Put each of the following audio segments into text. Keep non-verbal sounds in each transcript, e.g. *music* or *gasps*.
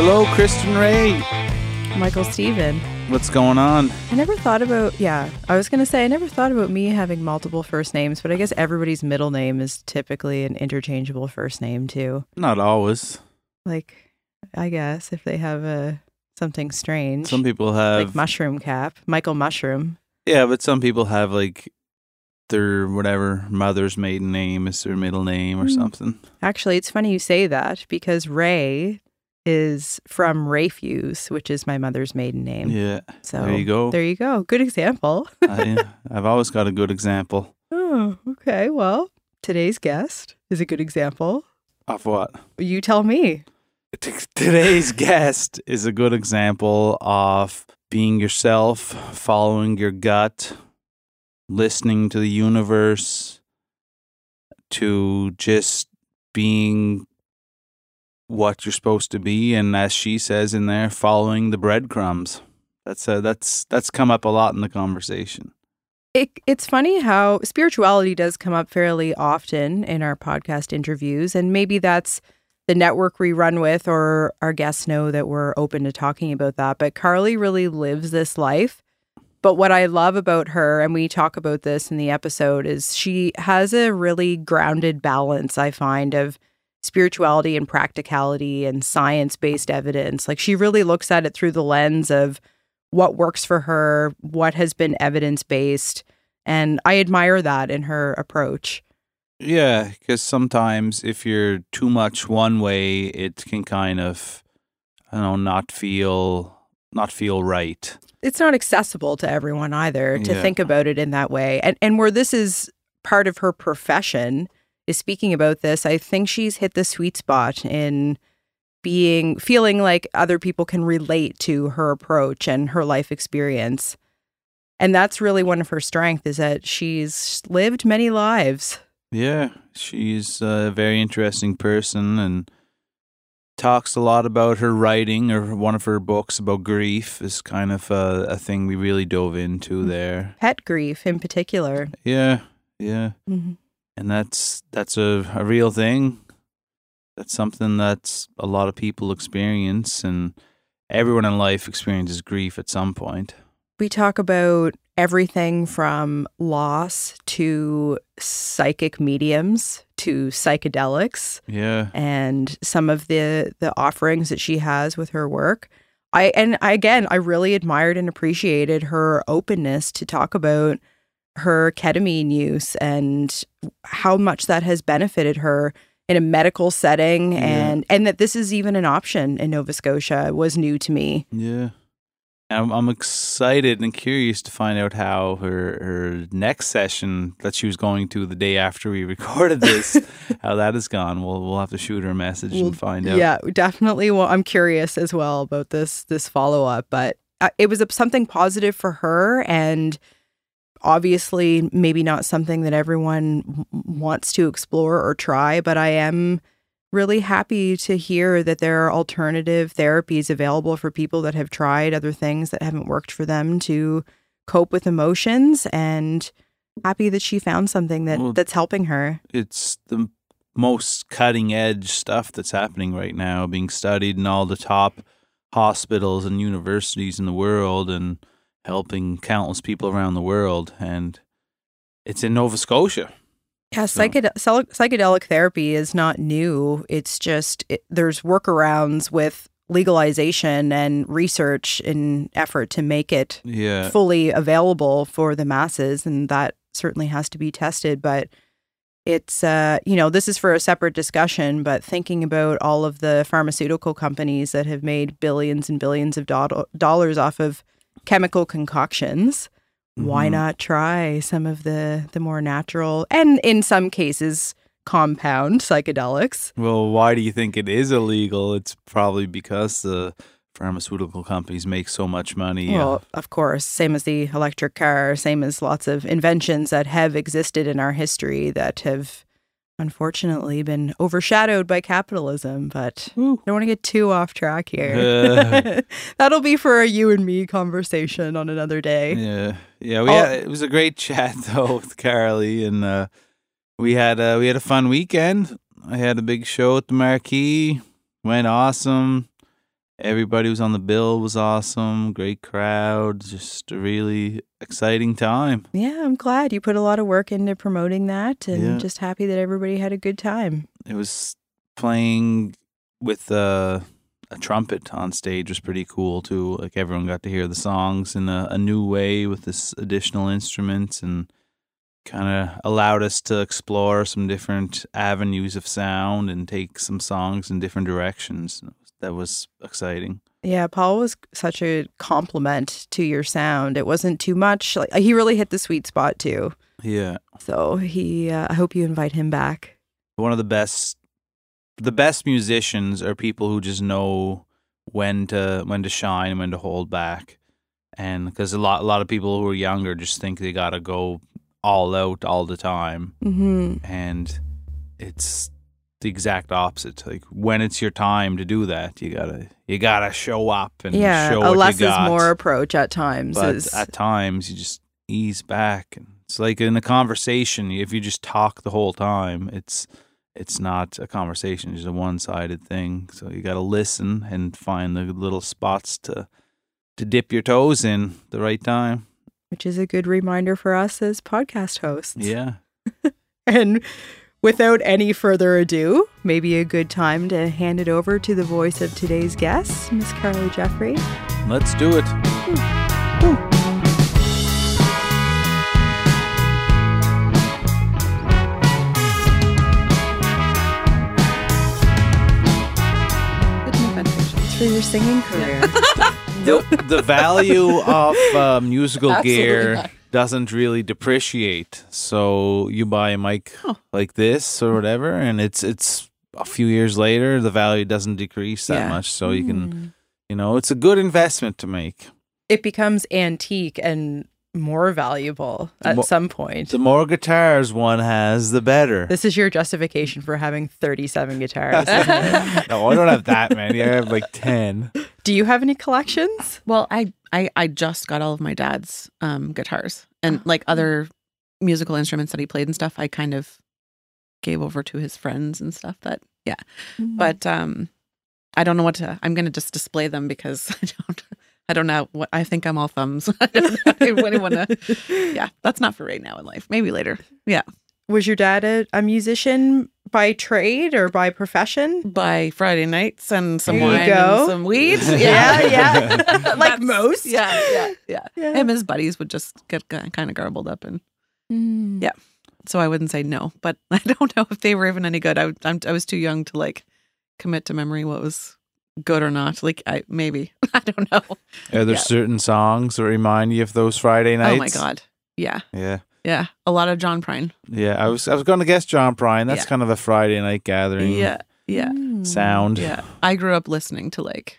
Hello, Kristen Ray. Michael Steven. What's going on? I never thought about, yeah, I was going to say, I never thought about me having multiple first names, but I guess everybody's middle name is typically an interchangeable first name, too. Not always. Like, I guess if they have a something strange. Some people have like Mushroom Cap, Michael Mushroom. Yeah, but some people have like their whatever mother's maiden name is their middle name or Mm. something. Actually, it's funny you say that because Ray is from Rayfuse, which is my mother's maiden name. Yeah. So there you go. There you go. Good example. I, uh, I've always got a good example *laughs* oh, okay. Well, today's guest is a good example. of what. You tell me. T- Today's guest is a good example of being yourself, following your gut, listening to the universe, to just being what you're supposed to be, and as she says in there, following the breadcrumbs. That's uh, that's that's come up a lot in the conversation. It, it's funny how spirituality does come up fairly often in our podcast interviews, and maybe that's the network we run with, or our guests know that we're open to talking about that. But Carli really lives this life. But what I love about her, and we talk about this in the episode, is she has a really grounded balance, I find, of spirituality and practicality and science based evidence. Like she really looks at it through the lens of what works for her, what has been evidence based. And I admire that in her approach. Yeah, because sometimes if you're too much one way, it can kind of, I don't know, not feel not feel right. It's not accessible to everyone either to Yeah. think about it in that way. And and where this is part of her profession is speaking about this, I think she's hit the sweet spot in being feeling like other people can relate to her approach and her life experience. And that's really one of her strengths is that she's lived many lives. Yeah, she's a very interesting person and talks a lot about her writing or one of her books about grief is kind of a, a thing we really dove into there. Pet grief in particular. Yeah, yeah. Mhm. And that's that's a, a real thing. That's something that's a lot of people experience and everyone in life experiences grief at some point. We talk about everything from loss to psychic mediums to psychedelics Yeah. and some of the the offerings that she has with her work. I and I, again, I really admired and appreciated her openness to talk about her ketamine use and how much that has benefited her in a medical setting Yeah. and and that this is even an option in Nova Scotia was new to me. Yeah. I'm, I'm excited and curious to find out how her, her next session that she was going to the day after we *laughs* recorded this, *laughs* how that has gone. We'll we'll have to shoot her a message Well, and find out. Yeah, definitely. Well, I'm curious as well about this this follow up, but uh, it was a, something positive for her, and obviously maybe not something that everyone wants to explore or try. But I am really happy to hear that there are alternative therapies available for people that have tried other things that haven't worked for them to cope with emotions, and happy that she found something that Well, that's helping her. It's the most cutting edge stuff that's happening right now, being studied in all the top hospitals and universities in the world and helping countless people around the world. And it's in Nova Scotia. Yeah, So- psyched- psychedelic therapy is not new. It's just it, there's workarounds with legalization and research in effort to make it Yeah. fully available for the masses, and that certainly has to be tested. But it's uh, you know this is for a separate discussion. But thinking about all of the pharmaceutical companies that have made billions and billions of do- dollars off of chemical concoctions why Mhm. not try some of the the more natural and in some cases compound psychedelics. Well, why do you think it is illegal? It's probably because the pharmaceutical companies make so much money. uh, Well, of course, same as the electric car, same as lots of inventions that have existed in our history that have unfortunately been overshadowed by capitalism. But I don't want to get too off track here. Uh. *laughs* That'll be for a you and me conversation on another day. Yeah, yeah. We had, it was a great chat *laughs* though with Carli, and uh, we had uh, we had a fun weekend. I had a big show at the Marquee. Went awesome. Everybody was on the bill. Was awesome. Great crowd. Just really exciting time. Yeah, I'm glad you put a lot of work into promoting that and Yeah. just happy that everybody had a good time. It was playing with uh, a trumpet on stage was pretty cool too. Like everyone got to hear the songs in a, a new way with this additional instruments and kind of allowed us to explore some different avenues of sound and take some songs in different directions. That was exciting. Yeah, Paul was such a compliment to your sound. It wasn't too much. Like he really hit the sweet spot too. Yeah. So he, uh, I hope you invite him back. one of the best the best musicians are people who just know when to when to shine and when to hold back and because a lot a lot of people who are younger just think they gotta go all out all the time hmm and it's the exact opposite like when it's your time to do that you gotta you gotta show up and Yeah, show a what less you got is more approach at times. but is, at times you just ease back and it's like in a conversation if you just talk the whole time it's it's not a conversation it's a one-sided thing so you got to listen and find the little spots to to dip your toes in the right time which is a good reminder for us as podcast hosts. yeah *laughs* And without any further ado, maybe a good time to hand it over to the voice of today's guest, Miss Carli Jeffrey. let's do it It's for your singing career. *laughs* the, the value of uh, musical *laughs* Absolutely gear not. Doesn't really depreciate. So you buy a mic like this or whatever, and it's it's a few years later, the value doesn't decrease that Yeah. much. So you can, hmm. you know, it's a good investment to make. it becomes antique and more valuable at Mo- some point. The more guitars one has, the better. This is your justification for having 37 guitars. *laughs* no, I don't have that many. I have like ten. Do you have any collections? Well, I, I I just got all of my dad's um guitars and like other musical instruments that he played and stuff. I kind of gave over to his friends and stuff. That yeah, but um, I don't know what to. I'm gonna just display them because *laughs* I don't. I don't know what I think. I'm all thumbs. *laughs* I don't. I wouldn't want to. Yeah, that's not for right now in life. Maybe later. Yeah, Was your dad a, a musician by trade or by profession? by Friday nights and some There wine go. and some weed. *laughs* Yeah, yeah. *laughs* *laughs* like That's- most. Yeah, yeah, yeah. Yeah. Him and his buddies would just get kind of garbled up, and mm. Yeah. so I wouldn't say no. But I don't know if they were even any good. I, I'm, I was too young to like commit to memory what was good or not. Like I maybe I don't know. Are there Yeah. certain songs that remind you of those Friday nights? Oh my god, yeah, Yeah. Yeah. A lot of John Prine. Yeah, I was I was going to guess John Prine. That's Yeah. kind of a Friday night gathering Yeah, yeah, hmm. sound. yeah. I grew up listening to like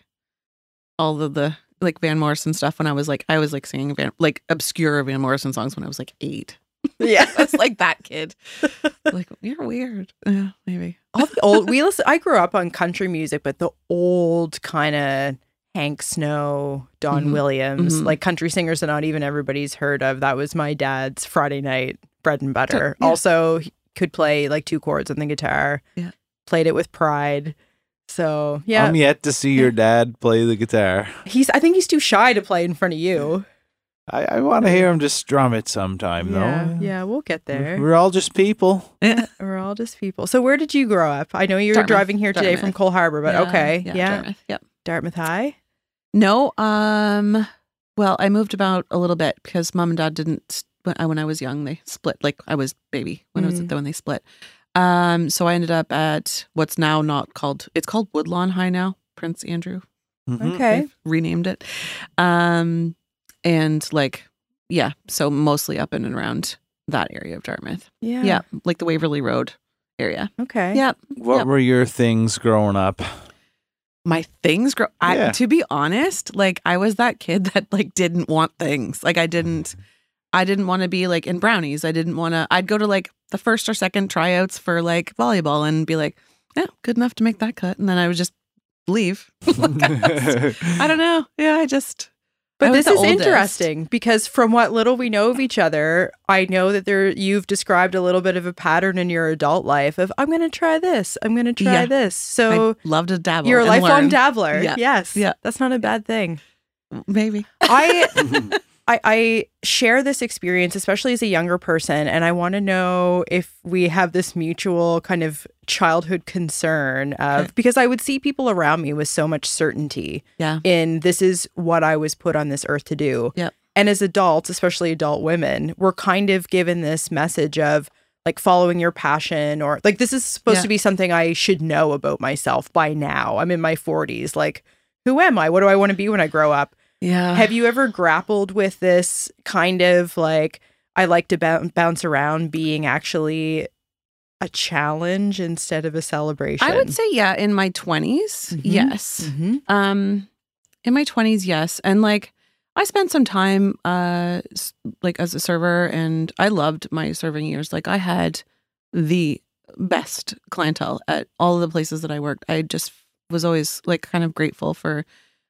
all of the like Van Morrison stuff when I was like I was like singing Van like obscure Van Morrison songs when I was like eight. *laughs* Yeah. I was like that kid. *laughs* like you're weird. Yeah, maybe. All the old we listen I grew up on country music, but the old kind of Hank Snow, Don Mhm. Williams, Mhm. like country singers that not even everybody's heard of. That was my dad's Friday night bread and butter. Yeah. Also he could play like two chords on the guitar. Yeah. Played it with pride. So yeah, I'm yet to see your dad play the guitar. he's. I think he's too shy to play in front of you. I, I want to hear him just strum it sometime, yeah, though. yeah, we'll get there. We're all just people. Yeah. *laughs* We're all just people. So where did you grow up? I know you were Dartmouth. driving here today from Dartmouth. Cole Harbor, but Yeah, okay, Yeah. yeah, Dartmouth, Yep. Dartmouth High. No, um, well, I moved about a little bit because mom and dad didn't. When I, when I was young, they split. Like I was baby when I was Mm. when they split. Um, so I ended up at what's now not called. It's called Woodlawn High now. Prince Andrew. Mhm. Okay, They've renamed it. Um, and like, yeah, so mostly up in and around that area of Dartmouth. yeah, Yeah, like the Waverly Road area. Okay. Yep. What Yep. were your things growing up? My things grow. I, Yeah. To be honest, like I was that kid that like didn't want things. Like I didn't. I didn't want to be like in brownies. I didn't want to. I'd go to like the first or second tryouts for like volleyball and be like, yeah, good enough to make that cut, and then I would just leave. *laughs* I don't know. Yeah, I just. But this is oldest. interesting because from what little we know of each other, I know that there you've described a little bit of a pattern in your adult life of I'm going to try this, I'm going to try Yeah. this. So I love to dabble. you're a lifelong learn. dabbler. Yeah. Yes. Yeah. That's not a bad thing. Maybe. I *laughs* I, I share this experience, especially as a younger person, and I want to know if we have this mutual kind of childhood concern of because I would see people around me with so much certainty Yeah. in this is what I was put on this earth to do. Yep. And as adults, especially adult women, we're kind of given this message of like following your passion or like this is supposed Yeah. to be something I should know about myself by now. I'm in my 40s. Like, who am I? What do I want to be when I grow up? Yeah. Have you ever grappled with this kind of like I like to bou- bounce around being actually a challenge instead of a celebration? I would say yeah. In my 20s Mhm. yes. Mhm. Um, in my twenties, yes, and like I spent some time, uh, like as a server, and I loved my serving years. Like I had the best clientele at all of the places that I worked. I just was always like kind of grateful for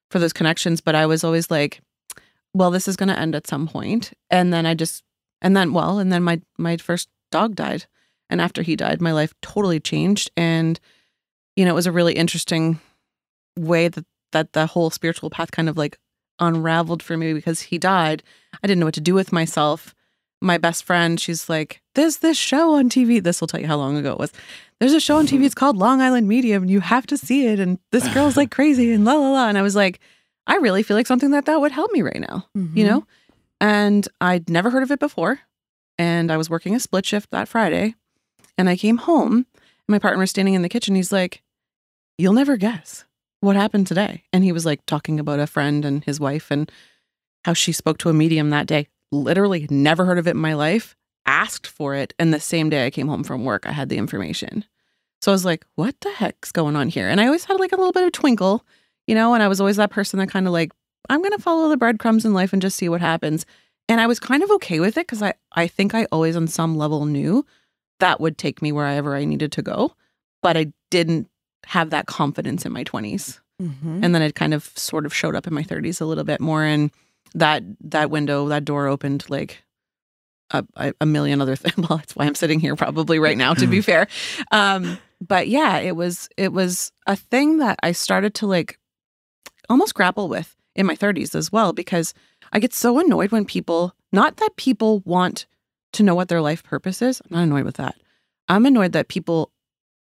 for those connections, but I was always like, well, this is going to end at some point, and then I just, and then well, and then my my first dog died, and after he died, my life totally changed, and you know, it was a really interesting way that that the whole spiritual path kind of like unraveled for me because he died. I didn't know what to do with myself. My best friend, she's like, "There's this show on TV. This will tell you how long ago it was. There's a show on TV. It's called Long Island Medium, and you have to see it. And this girl's like crazy, and la la la." And I was like, "I really feel like something that that would help me right now." you Mhm. know? And I'd never heard of it before. And I was working a split shift that Friday. And I came home, and my partner was standing in the kitchen. He's like, You'll never guess what happened today. And he was like talking about a friend and his wife and how she spoke to a medium that day. Literally never heard of it in my life, asked for it. And the same day I came home from work, I had the information. So I was like, What the heck's going on here? And I always had like a little bit of twinkle, you know? And I was always that person that kind of like, I'm going to follow the breadcrumbs in life and just see what happens. And I was kind of okay with it because I, I think I always, on some level, knew that would take me wherever I needed to go. But I didn't have that confidence in my 20s. Mhm. And then it kind of sort of showed up in my 30s a little bit more. And that that window, that door opened like a, a, million other things. *laughs* Well, that's why I'm sitting here probably right now, to be fair. Um, but yeah, it was it was a thing that I started to like almost grapple with in my 30s as well because I get so annoyed when people not that people want to know what their life purpose is. I'm not annoyed with that. I'm annoyed that people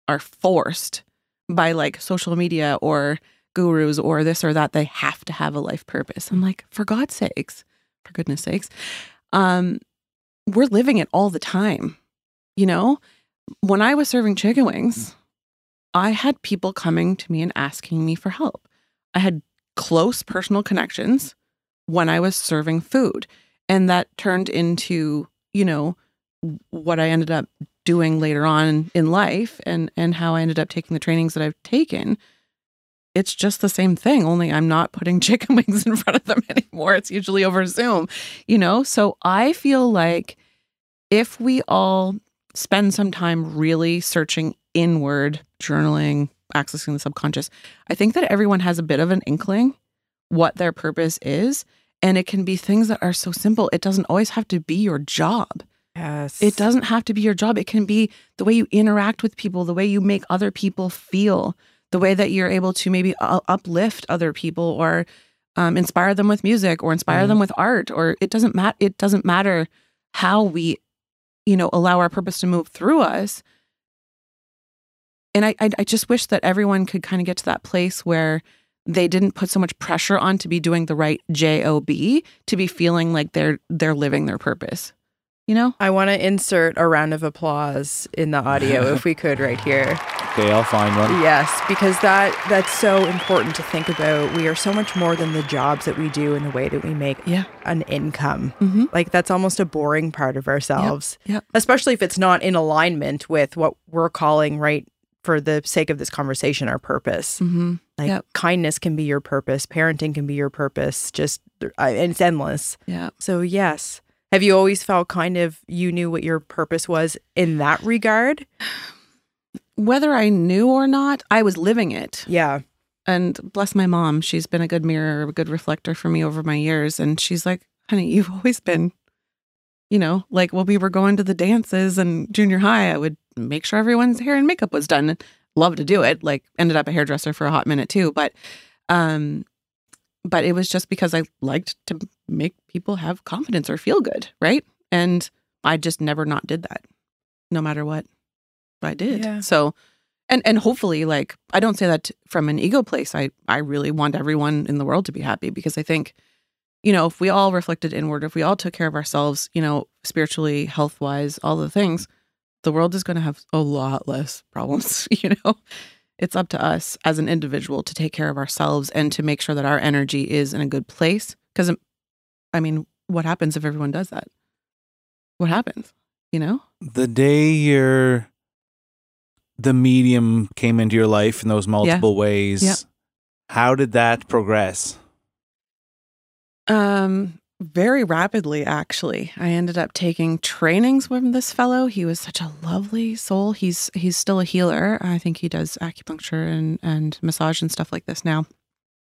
are forced by like social media or gurus or this or that they have to have a life purpose. I'm like, for God's sakes, for goodness sakes, um, we're living it all the time. You know, when I was serving chicken wings, I had people coming to me and asking me for help. I had close personal connections when I was serving food. And that turned into, you know, what I ended up doing later on in life and and how I ended up taking the trainings that I've taken. It's just the same thing, only I'm not putting *laughs* chicken wings in front of them anymore. It's usually over Zoom, you know? So I feel like if we all spend some time really searching inward, journaling, accessing the subconscious, I think that everyone has a bit of an inkling what their purpose is. And it can be things that are so simple. It doesn't always have to be your job. Yes. It doesn't have to be your job. It can be the way you interact with people, the way you make other people feel, the way that you're able to maybe uplift other people or um, inspire them with music or inspire them with art. Or it doesn't matter. It doesn't matter how we, you know, allow our purpose to move through us. And I, I, I just wish that everyone could kind of get to that place where they didn't put so much pressure on to be doing the right job to be feeling like they're they're living their purpose you know? I want to insert a round of applause in the audio if we could right here. *laughs* Okay, I'll find one. Yes, because that that's so important to think about. We are so much more than the jobs that we do and the way that we make Yeah. an income. Mm-hmm. Like that's almost a boring part of ourselves. yep. Especially if it's not in alignment with what we're calling right for the sake of this conversation our purpose. Mm-hmm. Like Yep. kindness can be your purpose, parenting can be your purpose. Just uh, and it's endless. Yeah. So yes. Have you always felt kind of you knew what your purpose was in that regard? Whether I knew or not, I was living it. Yeah. And bless my mom, she's been a good mirror, a good reflector for me over my years. And she's like, honey, you've always been, you know, like when we were going to the dances and junior high, I would make sure everyone's hair and makeup was done. And love to do it. Like ended up a hairdresser for a hot minute too. But um but it was just because I liked to make people have confidence or feel good, right? And I just never not did that, no matter what I did. Yeah. So, and and hopefully, like I don't say that from an ego place. I I really want everyone in the world to be happy because I think, you know, if we all reflected inward, if we all took care of ourselves, you know, spiritually, health wise, all the things, the world is going to have a lot less *laughs* problems. *laughs* You know, it's up to us as an individual to take care of ourselves and to make sure that our energy is in a good place. Because, um, I mean, what happens if everyone does that? What happens? You know? The day your the medium came into your life in those multiple ways, Yeah. how did that progress? Um, very rapidly, actually. I ended up taking trainings with this fellow. He was such a lovely soul. He's he's still a healer. I think he does acupuncture and and massage and stuff like this now.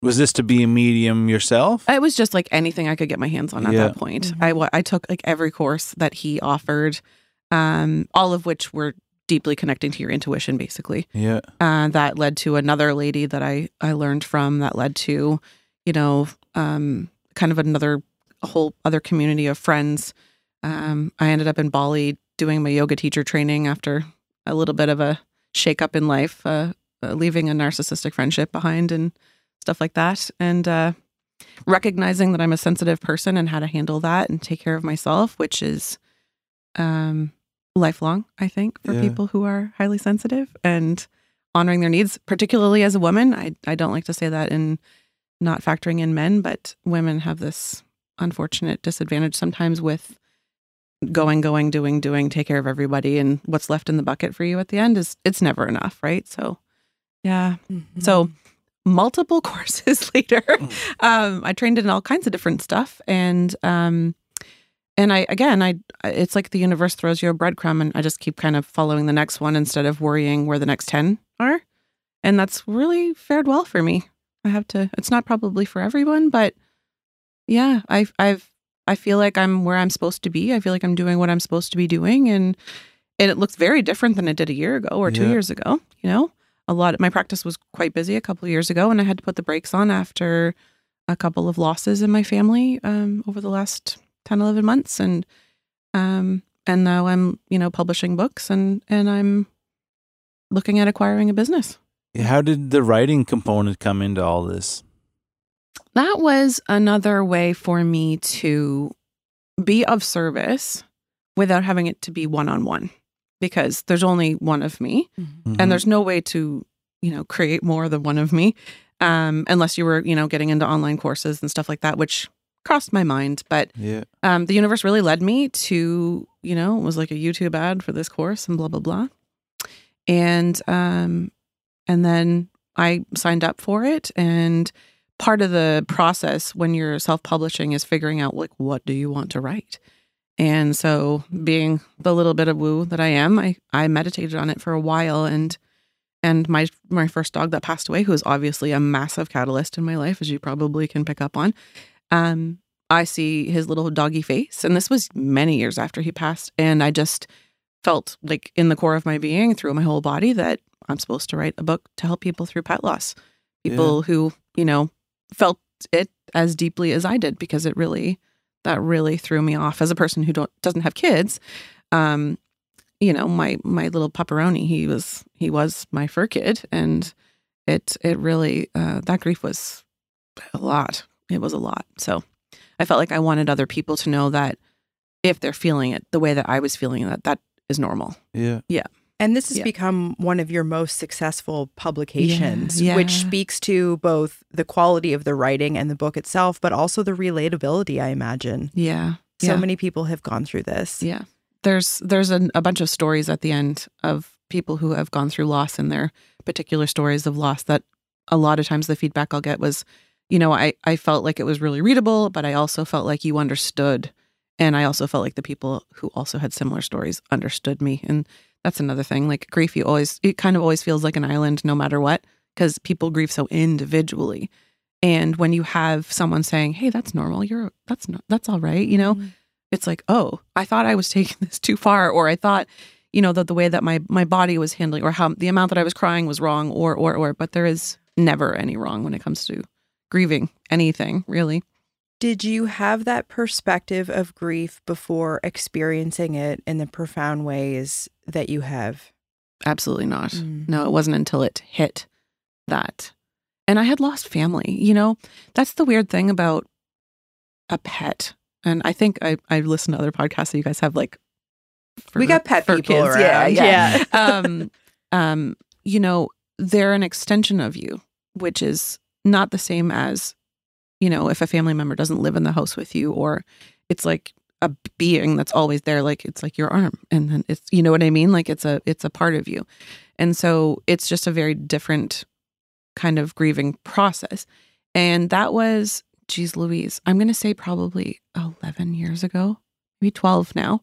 Was this to be a medium yourself? It was just like anything I could get my hands on at Yeah. that point. Mhm. I I took like every course that he offered, um, all of which were deeply connecting to your intuition, basically. Yeah. uh, that led to another lady that I I learned from. That led to, you know, um, kind of another a whole other community of friends. Um, I ended up in Bali doing my yoga teacher training after a little bit of a shake up in life, uh, uh, leaving a narcissistic friendship behind and stuff like that, and uh, recognizing that I'm a sensitive person and how to handle that and take care of myself, which is um, lifelong, I think, for Yeah. people who are highly sensitive and honoring their needs, particularly as a woman. I, I don't like to say that in not factoring in men, but women have this unfortunate disadvantage sometimes with going, going, doing, doing, take care of everybody. And what's left in the bucket for you at the end is it's never enough, right? So, yeah. Mm-hmm. So, multiple *laughs* courses later, um, I trained in all kinds of different stuff, and um, and I again, I it's like the universe throws you a breadcrumb, and I just keep kind of following the next one instead of worrying where the next ten are, and that's really fared well for me. I have to. It's not probably for everyone, but yeah, I've I've I feel like I'm where I'm supposed to be. I feel like I'm doing what I'm supposed to be doing, and and it looks very different than it did a year ago or two Yeah. years ago. You know, a lot of my practice was quite busy a couple of years ago, and I had to put the brakes on after a couple of losses in my family um, over the last 10, 11 months, and um, and now I'm you know publishing books and and I'm looking at acquiring a business. How did the writing component come into all this? that was another way for me to be of service without having it to be one on one because there's only one of me. Mhm. and there's no way to you know create more than one of me um, unless you were you know getting into online courses and stuff like that which crossed my mind. But yeah. um, the universe really led me to you know it was like a youtube ad for this course and blah blah blah. And um and then i signed up for it. And part of the process when you're self-publishing is figuring out like what do you want to write and so being the little bit of woo that i am i i meditated on it for a while and and my my first dog that passed away who was obviously a massive catalyst in my life as you probably can pick up on um I see his little doggy face. And this was many years after he passed. And I just felt like in the core of my being, through my whole body, that I'm supposed to write a book to help people through pet loss. People who, you know, felt it as deeply as I did because it really, that really threw me off as a person who don't, doesn't have kids. Um, you know, my, my little pepperoni, he was, he was my fur kid. And it, it really, uh, that grief was a lot. It was a lot. So, I felt like I wanted other people to know that if they're feeling it the way that I was feeling that that is normal. Yeah. Yeah. And this has Yeah. become one of your most successful publications, Yeah, which speaks to both the quality of the writing and the book itself, but also the relatability, I imagine. Yeah. So yeah. many people have gone through this. Yeah. There's there's a, a bunch of stories at the end of people who have gone through loss and their particular stories of loss that a lot of times the feedback I'll get was, you know, I, I felt like it was really readable, but I also felt like you understood. And I also felt like the people who also had similar stories understood me. And that's another thing. Like grief, you always, it kind of always feels like an island no matter what, because people grieve so individually. And when you have someone saying, hey, that's normal, you're, that's not, that's all right, you know, mm-hmm. it's like, oh, I thought I was *laughs* taking this too far, or I thought, you know, that the way that my my body was handling, or how the amount that I was crying was wrong, or or or. But there is never any wrong when it comes to grieving anything, really. Did you have that perspective of grief before experiencing it in the profound ways that you have? Absolutely not. Mm. No, it wasn't until it hit that. And I had lost family. You know, that's the weird thing about a pet. And I think I I listen to other podcasts that you guys have like. we got pet for people kids. around. Yeah, yeah. *laughs* um, um, you know, they're an extension of you, which is not the same as, you know, if a family member doesn't live in the house with you, or it's like a being that's always there, like it's like your arm, and then it's, you know what I mean, like it's a it's a part of you, and so it's just a very different kind of grieving process, and that was, geez, Louise, I'm gonna say probably eleven years ago, maybe twelve now,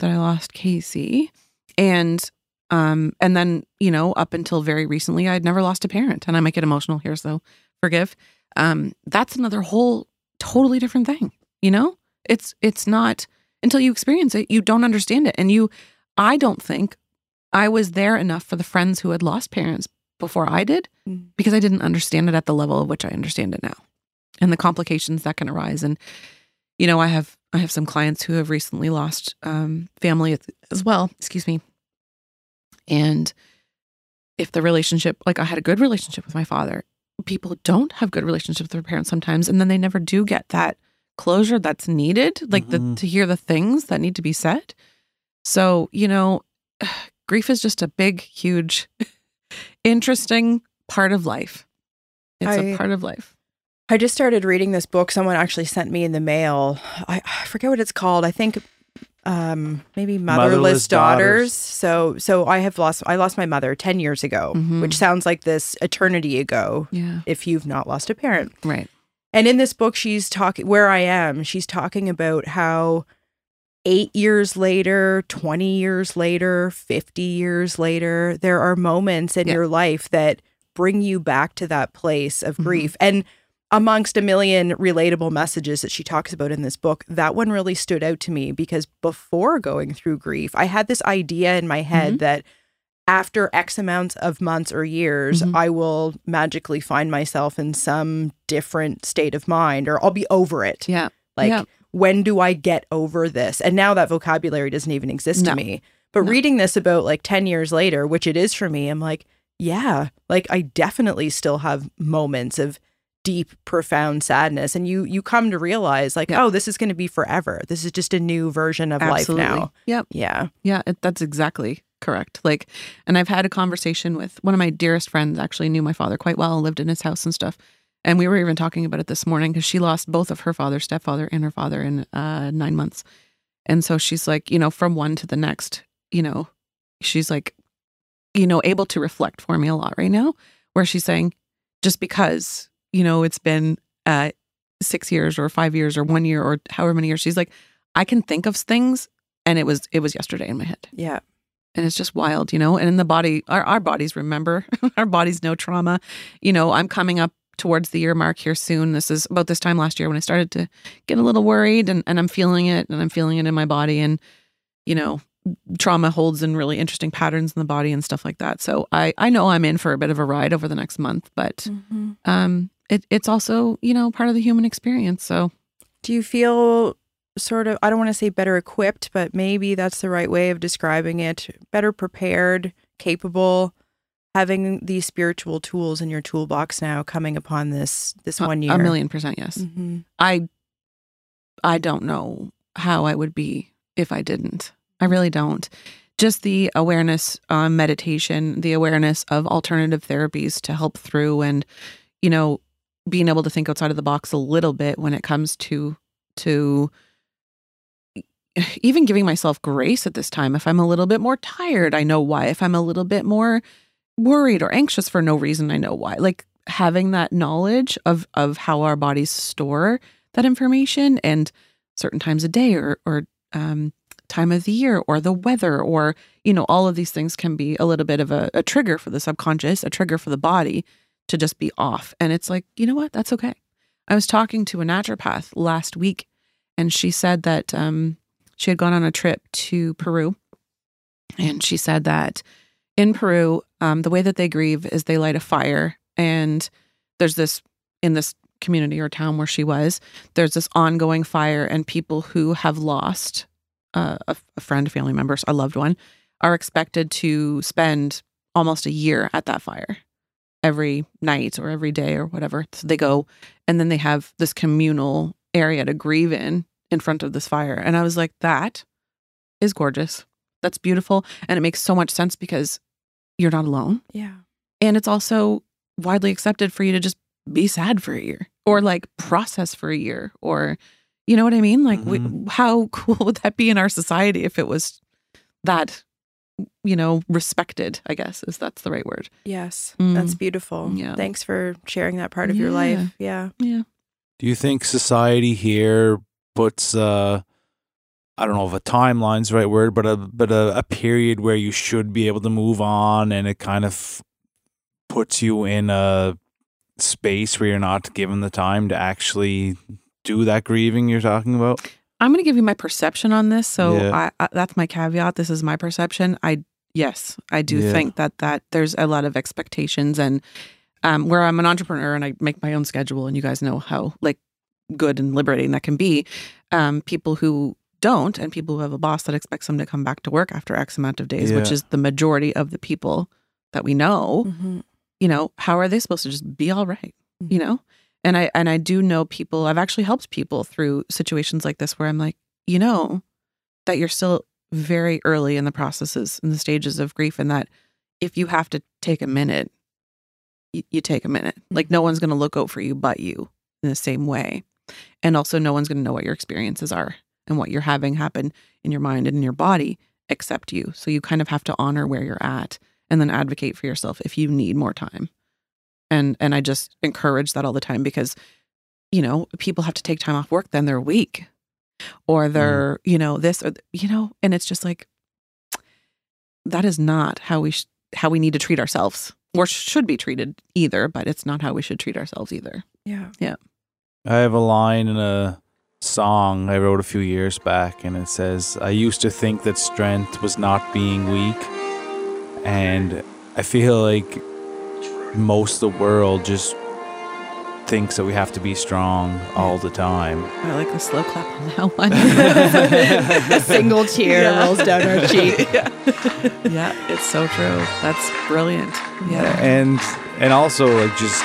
that I lost Casey, and um, and then, you know, up until very recently, I'd never lost a parent. And I might get emotional here, so forgive. Um, that's another whole totally different thing. You know? It's it's not until you experience it, you don't understand it. And you I don't think I was there enough for the friends who had lost parents before I did Mm. because I didn't understand it at the level of which I understand it now. And the complications that can arise. And, you know, I have I have some clients who have recently lost um, family as well. Excuse me. And if the relationship, like I had a good relationship with my father, people don't have good relationships with their parents sometimes, and then they never do get that closure that's needed, like the, Mhm. to hear the things that need to be said. So you know, *sighs* grief is just a big, huge, *laughs* interesting part of life. It's a I- part of life. I just started reading this book. Someone actually sent me in the mail. I, I forget what it's called. I think um, maybe motherless, Motherless daughters. Daughters. So, so I have lost. I lost my mother ten years ago, Mhm. which sounds like this eternity ago. Yeah. If you've not lost a parent, Right. and in this book, she's talking where I am. She's talking about how eight years later, 20 years later, 50 years later, there are moments in Yeah. your life that bring you back to that place of Mhm. grief. And amongst a million relatable messages that she talks about in this book, that one really stood out to me because before going through grief, I had this idea in my head Mhm. that after X amounts of months or years, Mhm. I will magically find myself in some different state of mind or I'll be over it. Yeah. Like, Yeah. when do I get over this? And now that vocabulary doesn't even exist No. to me. But No. reading this about like 10 years later, which it is for me, I'm like, yeah, like I definitely still have moments of deep, profound sadness. And you you come to realize like, Yeah. oh, this is going to be forever. This is just a new version of life now. Yep. Yeah. Yeah, it, that's exactly correct. Like, and I've had a conversation with one of my dearest friends. Actually, knew my father quite well, lived in his house and stuff. And we were even talking about it this morning because she lost both of her father, stepfather, and her father in uh, nine months. And so she's like, you know, from one to the next, you know, she's like, you know, able to reflect for me a lot right now, where she's saying, just because, you know, it's been uh, six years or five years or one year or however many years, she's like, I can think of things and it was it was yesterday in my head. Yeah. and it's just wild you know and in the body our, our bodies remember *laughs* our bodies know trauma. You know i'm coming up towards the year mark here soon. This is about this time last year when i started to get a little worried and, and i'm feeling it and i'm feeling it in my body and you know trauma holds in really interesting patterns in the body and stuff like that. So i i know i'm in for a bit of a ride over the next month but um it, it's also you know part of the human experience so Do you feel sort of, I don't want to say better equipped, but maybe that's the right way of describing it, better prepared, capable, having these spiritual tools in your toolbox now coming upon this this one year? a million percent yes Mhm. I I don't know how I would be if I didn't. I really don't. Just the awareness, um, meditation, the awareness of alternative therapies to help through, and you know, being able to think outside of the box a little bit when it comes to to *sighs* even giving myself grace at this time. If I'm a little bit more tired, I know why. If I'm a little bit more worried or anxious for no reason, I know why. Like having that knowledge of of how our bodies store that information and certain times a day or or um, time of the year or the weather or you know all of these things can be a little bit of a, a trigger for the subconscious, a trigger for the body to just be off. And it's like you know what, that's okay. I was talking to a naturopath last week, and she said that um, she had gone on a trip to Peru, and she said that in Peru, um, the way that they grieve is they light a fire, and there's this in this community or town where she was. There's this ongoing fire, and people who have lost uh, a, a friend, family member, a loved one, are expected to spend almost a year at that fire every night or every day or whatever. So they go and then they have this communal area to grieve in in front of this fire. And I was like, that is gorgeous. That's beautiful. And it makes so much sense because you're not alone. Yeah. And it's also widely accepted for you to just be sad for a year or like process for a year or, you know what I mean? Like, we, mm-hmm. how *laughs* cool would that be in our society if it was that, you know, respected, I guess, is that's the right word. Yes. Mm. That's beautiful. Yeah. Thanks for sharing that part of your life. Yeah. Yeah. Do you think society here puts uh I don't know if a timeline's the right word, but a but a, a period where you should be able to move on and it kind of puts you in a space where you're not given the time to actually do that grieving you're talking about? I'm going to give you my perception on this. So Yeah. I, I, that's my caveat. This is my perception. I yes, I do Yeah. think that that there's a lot of expectations and um, where I'm an entrepreneur and I make my own schedule, and you guys know how like good and liberating that can be. Um, people who don't and people who have a boss that expects them to come back to work after X amount of days, which is the majority of the people that we know Mhm. you know how are they supposed to just be all right you know and i and i do know people i've actually helped people through situations like this where i'm like you know that you're still very early in the processes and the stages of grief and that if you have to take a minute you, you take a minute. Mm-hmm. Like no one's going to look out for you but you in the same way. And also no one's going to know what your experiences are and what you're having happen in your mind and in your body except you. So you kind of have to honor where you're at and then advocate for yourself if you need more time. And and I just encourage that all the time because you know, people have to take time off work then they're weak or mm. they're, you know, this or you know, and it's just like that is not how we sh- how we need to treat ourselves or should be treated either, but it's not how we should treat ourselves either. Yeah. Yeah. I have a line in a song I wrote a few years back, and it says, I used to think that strength was not being weak. And I feel like most of the world just thinks that we have to be strong all the time. I like the slow clap on that *laughs* one. A single tear Yeah. rolls down our *laughs* cheek. yeah. yeah, it's so true. That's brilliant. Yeah. And and also like just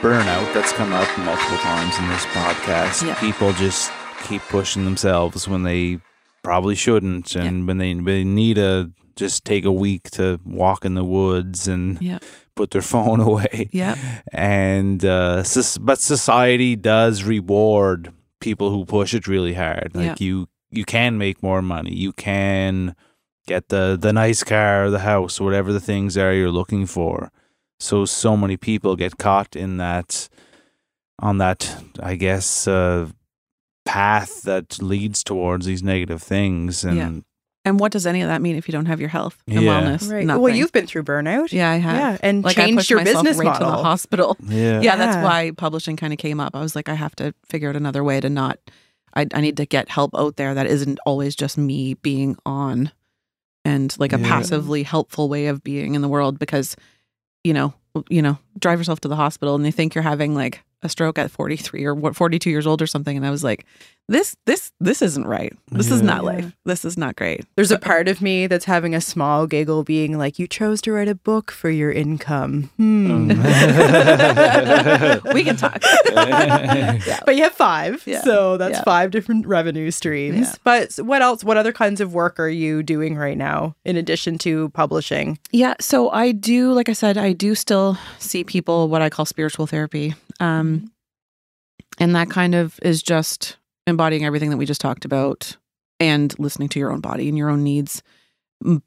burnout that's come up multiple times in this podcast. Yeah. People just keep pushing themselves when they probably shouldn't and when they, they need to just take a week to walk in the woods and Yeah. Put their *laughs* phone away. Yeah. And uh but society does reward people who push it really hard. Like you you can make more money. You can get the the nice car, the house, whatever the things are you're looking for. So so many people get caught in that on that I guess uh path that leads towards these negative things and Yeah. And what does any of that mean if you don't have your health and Yeah. wellness? Right. Nothing. Well, you've been through burnout. yeah, I have. Yeah. And Like changed pushed your business right to the hospital. *laughs* yeah. Yeah, that's why publishing kind of came up. I was like, I have to figure out another way to not. I, I need to get help out there that isn't always just me being on, and like a Yeah. passively helpful way of being in the world. Because, you know, you know, drive yourself to the hospital and they think you're having like a stroke at 43 or what 42 years old or something, and I was like, this this this isn't right. This is not Yeah. life. This is not great. There's a part of me that's having a small giggle, being like, "You chose to write a book for your income." Hmm. *laughs* we can talk. *laughs* yeah. But you have five, Yeah. so that's Yeah. five different revenue streams. Yeah. But what else? What other kinds of work are you doing right now in addition to publishing? Yeah, so I do, like I said, I do still see people what I call spiritual therapy. Um, and that kind of is just embodying everything that we just talked about and listening to your own body and your own needs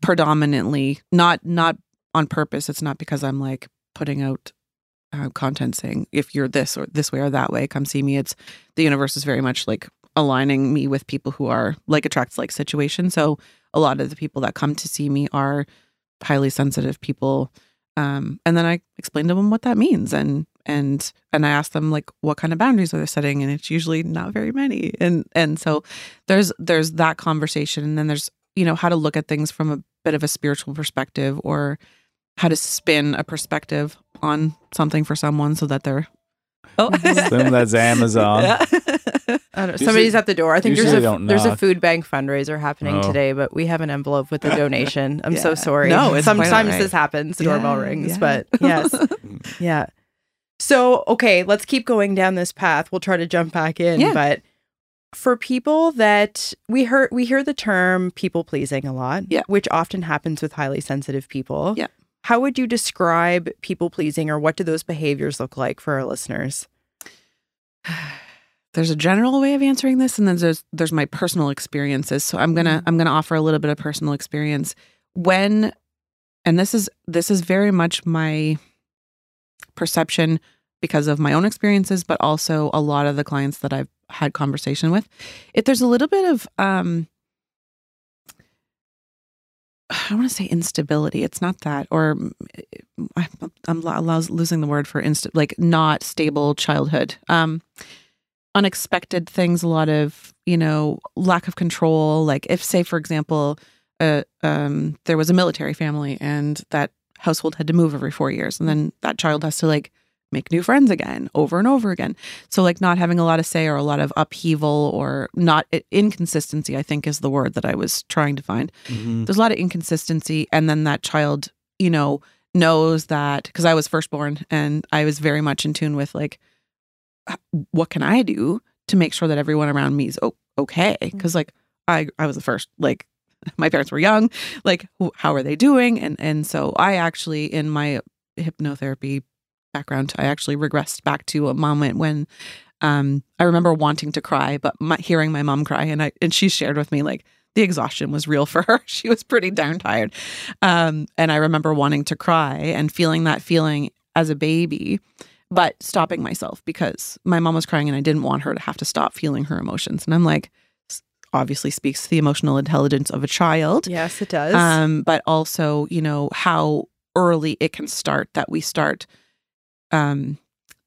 predominantly not not on purpose. It's not because i'm like putting out uh, content saying if you're this or this way or that way come see me. It's the universe is very much like aligning me with people who are like attracts like situation so a lot of the people that come to see me are highly sensitive people um, and then i explain to them what that means and and and i ask them like what kind of boundaries are they setting and it's usually not very many and and so there's there's that conversation and then there's you know how to look at things from a bit of a spiritual perspective or how to spin a perspective on something for someone so that they're *laughs* oh Assume that's Amazon. Yeah. I don't know. Usually- Somebody's at the door. I think there's a don't there's a food bank fundraiser happening Oh. today, but we have an envelope with a *laughs* donation. I'm so sorry. No, it's sometimes right. this happens. The doorbell rings, yeah. but *laughs* yes, yeah. So okay, let's keep going down this path. We'll try to jump back in, Yeah. but for people that we hear we hear the term people pleasing a lot, Yeah. which often happens with highly sensitive people. Yeah. How would you describe people pleasing or what do those behaviors look like for our listeners? *sighs* there's a general way of answering this and then there's there's my personal experiences so i'm gonna mm. i'm gonna offer a little bit of personal experience when and this is this is very much my perception because of my own experiences but also a lot of the clients that i've had conversation with if there's a little bit of um I don't want to say instability. It's not that, or mm, I'm lo- lo- losing the word for insta, like not stable childhood. Um, unexpected things, a lot of you know lack of control. Like if, say, for example, uh, um, there was a military family and that household had to move every four years, and then that child has to like make new friends again over and over again. So like not having a lot of say or a lot of upheaval or not inconsistency, I think is the word that I was trying to find. Mhm. there's a lot of inconsistency. And then that child you know knows that because i was firstborn and i was very much in tune with like what can i do to make sure that everyone around me is o- okay? Because like i i was the first like *laughs* my parents were young like how are they doing and and so i actually in my hypnotherapy background i actually regressed back to a moment when um i remember wanting to cry but my, hearing my mom cry and i and she shared with me like the exhaustion was real for *laughs* her. She was pretty darn tired. Um, and I remember wanting to cry and feeling that feeling as a baby, but stopping myself because my mom was crying and I didn't want her to have to stop feeling her emotions. And I'm like, obviously speaks to the emotional intelligence of a child. Yes, it does. Um, but also, you know, how early it can start that we start um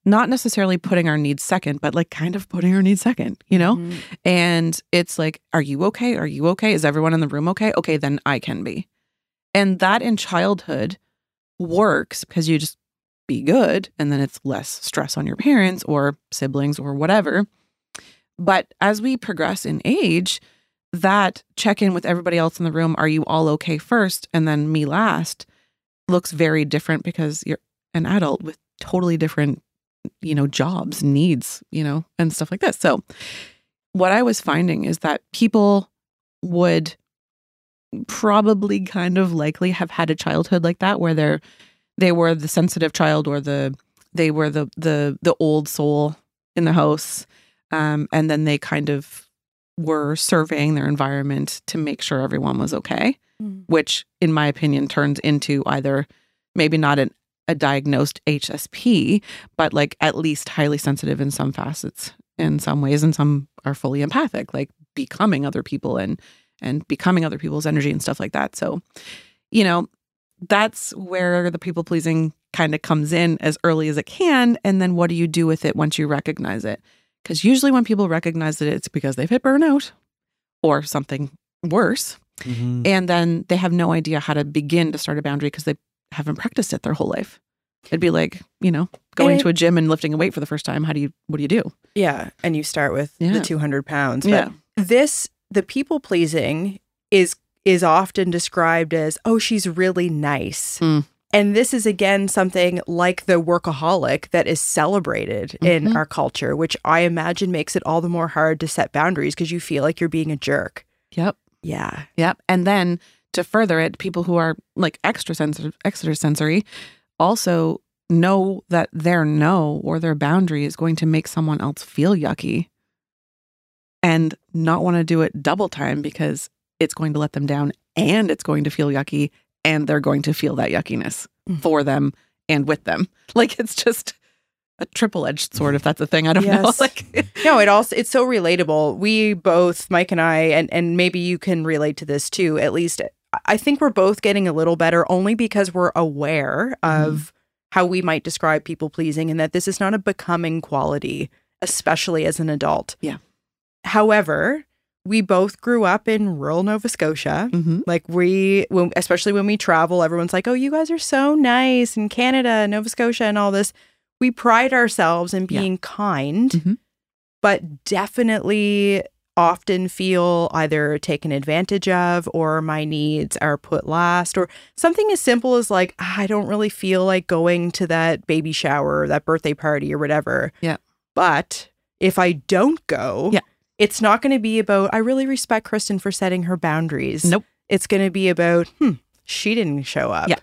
not necessarily putting our needs second, but like kind of putting our needs second, you know? Mhm. And it's like, are you okay? Are you okay? Is everyone in the room okay? Okay, then I can be. And that in childhood works because you just be good and then it's less stress on your parents or siblings or whatever. But as we progress in age, that check in with everybody else in the room, are you all okay first? And then me last looks very different because you're an adult with totally different, you know, jobs, needs, you know, and stuff like this. So, what I was finding is that people would probably kind of likely have had a childhood like that where they're they were the sensitive child or the they were the the the old soul in the house um and then they kind of were surveying their environment to make sure everyone was okay Mm. which in my opinion turns into either maybe not an, a diagnosed HSP but like at least highly sensitive in some facets in some ways and some are fully empathic like becoming other people and and becoming other people's energy and stuff like that so you know that's where the people pleasing kind of comes in as early as it can and then what do you do with it once you recognize it because usually when people recognize that it's because they've hit burnout or something worse Mhm. and then they have no idea how to begin to start a boundary because they haven't practiced it their whole life it'd be like you know going And- to a gym and lifting a weight for the first time how do you what do you do Yeah. And you start with Yeah. the 200 pounds. But Yeah. this, the people pleasing is is often described as, oh, she's really nice. Mm. And this is again something like the workaholic that is celebrated in Mhm. our culture, which I imagine makes it all the more hard to set boundaries because you feel like you're being a jerk. Yep. Yeah. Yep. And then to further it, people who are like extra sensitive, extra sensory also know that their no or their boundary is going to make someone else feel yucky and not want to do it double time because it's going to let them down and it's going to feel yucky and they're going to feel that yuckiness Mhm. for them and with them. *laughs* Like it's just a triple edged sword, if that's a thing. I don't know. *laughs* Like, *laughs* No, it also it's so relatable. We both, Mike and I, and and maybe you can relate to this too. At least I think we're both getting a little better only because we're aware of how we might describe people pleasing and that this is not a becoming quality, especially as an adult. Yeah. However, we both grew up in rural Nova Scotia. mhm. Like we, when, especially when we travel, everyone's like, "Oh, you guys are so nice in Canada, Nova Scotia, and all this." We pride ourselves in Yeah. being kind, Mhm. but definitely often feel either taken advantage of or my needs are put last or something as simple as like "Ah, I don't really feel like going to that baby shower or that birthday party or whatever. Yeah. But if I don't go, Yeah. It's not going to be about I really respect Kristen for setting her boundaries. Nope. It's going to be about hmm, she didn't show up. Yeah.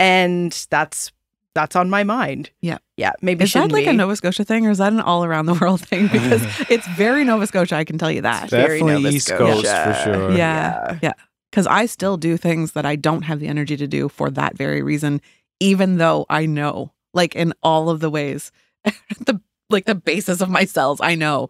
And that's that's on my mind. Yeah. Yeah, maybe Is that like be. a Nova Scotia thing or is that an all around the world thing? *laughs* Because it's very Nova Scotia, I can tell you that. very Definitely Nova East Coast Scotia. for sure. Yeah. Yeah. Because I still do things that I don't have the energy to do for that very reason, even though I know, like in all of the ways, *laughs* the like the basis of my cells, I know,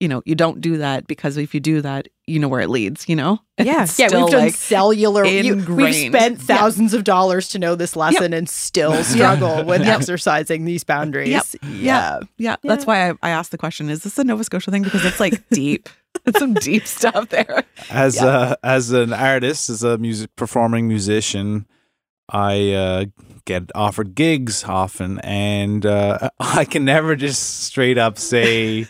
you know, you don't do that because if you do that, you know where it leads, you know? *laughs* Yeah, It's yeah, we've done like, cellular. you- we've ingrained. spent Yeah. thousands of dollars to know this lesson and still *laughs* struggle with Yep. exercising these boundaries. Yep. Yeah, Yeah, that's why I, I asked the question: Is this a Nova Scotia thing? Because it's like *laughs* deep. it's some deep stuff there. As Yeah. uh, as an artist, as a music performing musician, I uh, get offered gigs often, and uh, I can never just straight up say,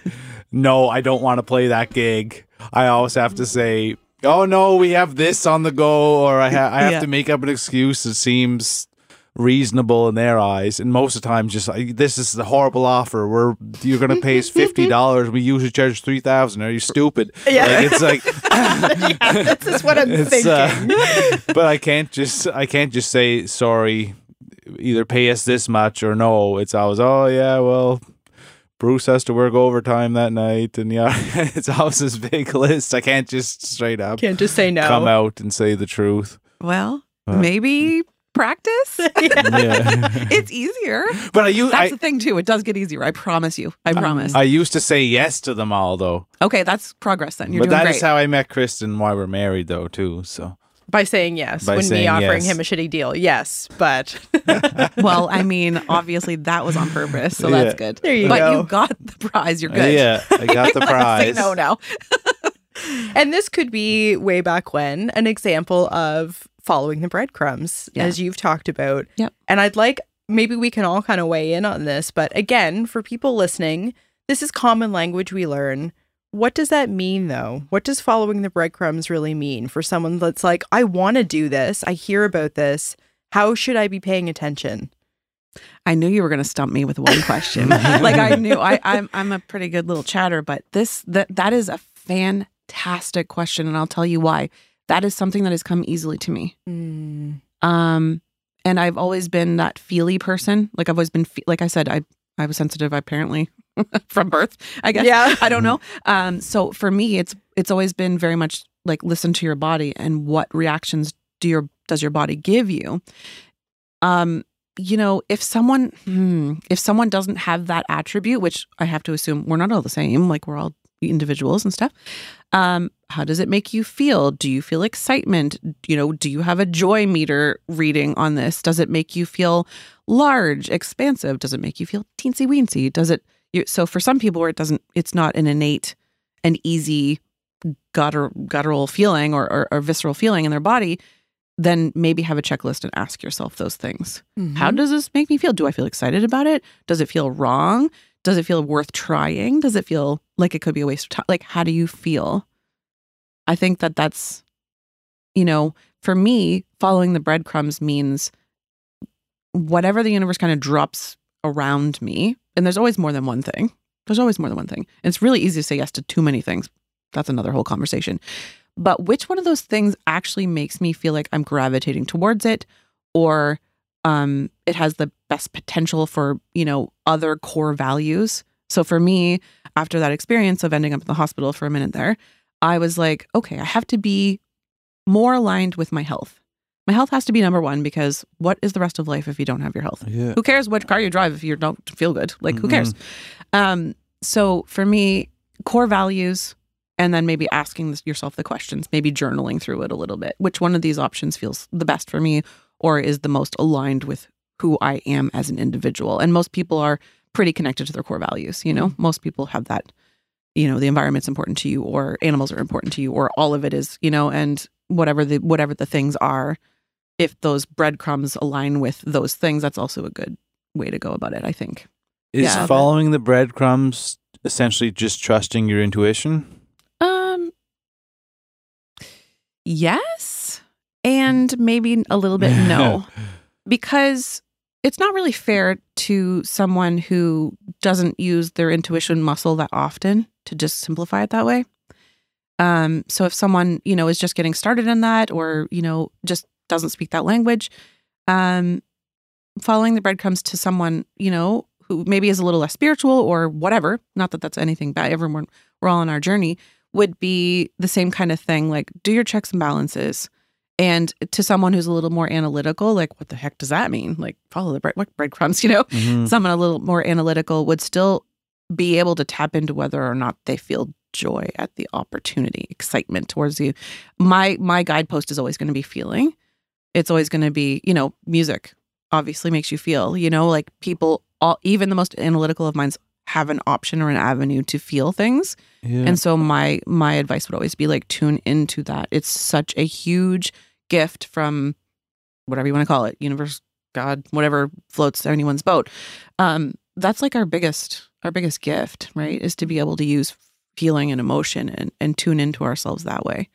"No, I don't want to play that gig." I always have to say, "Oh no, we have this on the go," or I, ha- I have Yeah. to make up an excuse that seems reasonable in their eyes and most of the time just like this is the horrible offer we're you're gonna pay us fifty *laughs* dollars we usually charge three thousand are you stupid Yeah. like, it's like *laughs* Yeah, this is what I'm uh, thinking. *laughs* but I can't just I can't just say sorry. Either pay us this much or no. It's always oh yeah well. Bruce has to work overtime that night, and yeah, *laughs* it's always this big list. I can't just straight up Can't just say no. come out and say the truth. Well, Uh, maybe practice. *laughs* Yeah. *laughs* it's easier. But I use That's I, the thing too. It does get easier. I promise you. I promise. I used to say yes to them all though. okay, that's progress then. You're but doing that great. is how I met Kristen. Why we're married though too. So By saying yes, By when me offering yes. him a shitty deal. Yes, but *laughs* well, I mean, obviously that was on purpose, so Yeah. that's good. There you but go. you got the prize. You're good. yeah, I got *laughs* the prize. Say prize. no now. *laughs* and this could be way back when an example of following the breadcrumbs Yeah. as you've talked about Yep. and i'd like maybe we can all kind of weigh in on this but again for people listening this is common language we learn what does that mean though what does following the breadcrumbs really mean for someone that's like i want to do this i hear about this how should i be paying attention I knew you were going to stump me with one question. *laughs* like I knew I, I'm I'm a pretty good little chatter, but this that that is a fantastic question, and I'll tell you why. That is something that has come easily to me. Um, and I've always been that feely person. Like I've always been, fe- like I said, I I was sensitive apparently *laughs* from birth. I guess. Yeah. I don't know. Um, so for me, it's it's always been very much like listen to your body and what reactions do your does your body give you. Um, you know, if someone hmm, if someone doesn't have that attribute, which I have to assume we're not all the same, like we're all individuals and stuff. Um, how does it make you feel? Do you feel excitement? You know, do you have a joy meter reading on this? Does it make you feel large, expansive? Does it make you feel teensy weensy? Does it? You, so for some people, where it doesn't, it's not an innate and easy gutter, guttural feeling or, or, or visceral feeling in their body. Then maybe have a checklist and ask yourself those things. How mm-hmm. does this make me feel? Do I feel excited about it? Does it feel wrong? Does it feel worth trying? Does it feel like it could be a waste of time? Like, how do you feel? I think that that's, you know, for me, following the breadcrumbs means whatever the universe kind of drops around me, and there's always more than one thing. There's always more than one thing. And it's really easy to say yes to too many things. That's another whole conversation. But which one of those things actually makes me feel like I'm gravitating towards it or um, it has the best potential for, you know, other core values? So for me, after that experience of ending up in the hospital for a minute there, I was like, okay, I have to be more aligned with my health. My health has to be number one because what is the rest of life if you don't have your health? Yeah. Who cares what car you drive if you don't feel good? Like, who cares? Um, so for me, core values, and then maybe asking yourself the questions, maybe journaling through it a little bit. Which one of these options feels the best for me, or is the most aligned with who I am as an individual? And most people are pretty connected to their core values. You know, most people have that. You know, the environment's important to you, or animals are important to you, or all of it is. You know, and whatever the whatever the things are, if those breadcrumbs align with those things, that's also a good way to go about it. I think. Is Yeah. following the breadcrumbs essentially just trusting your intuition? Um yes and maybe a little bit no *laughs* because it's not really fair to someone who doesn't use their intuition muscle that often to just simplify it that way. Um so if someone, you know, is just getting started in that or, you know, just doesn't speak that language, um following the breadcrumbs to someone, you know, who maybe is a little less spiritual or whatever, not that that's anything bad, everyone we're all on our journey, would be the same kind of thing like do your checks and balances. And to someone who's a little more analytical, like what the heck does that mean? Like follow the bread, what breadcrumbs, *laughs* you know? Mhm. Someone a little more analytical would still be able to tap into whether or not they feel joy at the opportunity, excitement towards you. My my guidepost is always going to be feeling. It's always going to be, you know, music obviously makes you feel, you know, like people all even the most analytical of minds have an option or an avenue to feel things. Yeah. And so my my advice would always be like tune into that. It's such a huge gift from whatever you want to call it, universe, God, whatever floats anyone's boat. Um, that's like our biggest our biggest gift, right? Is to be able to use feeling and emotion and, and tune into ourselves that way.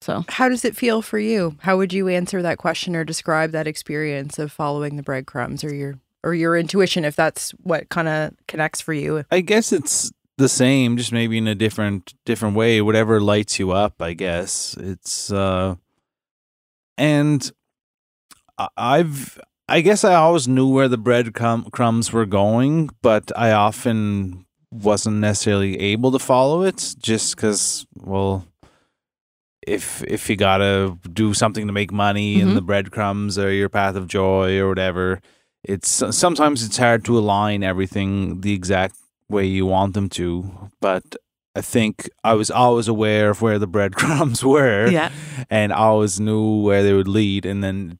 So How does it feel for you? How would you answer that question or describe that experience of following the breadcrumbs or your or your intuition if that's what kind of connects for you? I guess it's the same, just maybe in a different different way. Whatever lights you up, I guess it's. uh And I- I've, I guess, I always knew where the bread crumb- crumbs were going, but I often wasn't necessarily able to follow it, just because, well. If if you gotta do something to make money Mhm. and the breadcrumbs are your path of joy or whatever, it's sometimes it's hard to align everything the exact way you want them to. But I think I was always aware of where the *laughs* breadcrumbs were, yeah, and I always knew where they would lead, and then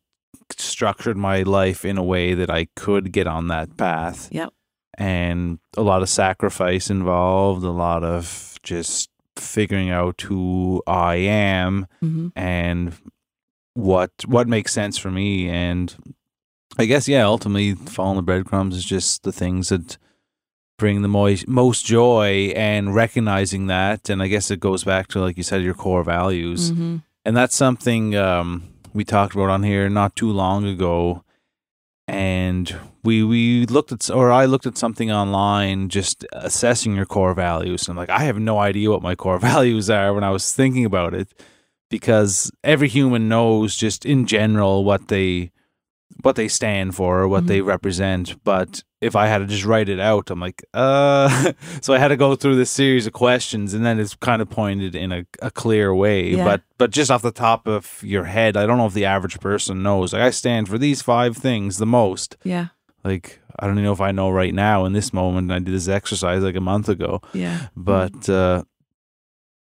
structured my life in a way that I could get on that path. Yep. And a lot of sacrifice involved, a lot of just figuring out who I am hmm and what what makes sense for me. And I guess yeah ultimately following the breadcrumbs is just the things that bring the mo- most joy and recognizing that. And I guess it goes back to like you said your core values. Hmm and that's something um, we talked about on here not too long ago. And we we looked at or I looked at something online just assessing your core values. And I'm like I have no idea what my core *laughs* values are when I was thinking about it because every human knows just in general what they what they stand for or what Mhm. they represent. But if I had to just write it out I'm like uh *laughs* so I had to go through this series of questions and then it's kind of pointed in a, a clear way. Yeah. but but just off the top of your head I don't know if the average person knows like I stand for these five things the most. Yeah, like I don't even know if I know right now in this moment I did this exercise like a month ago yeah, but uh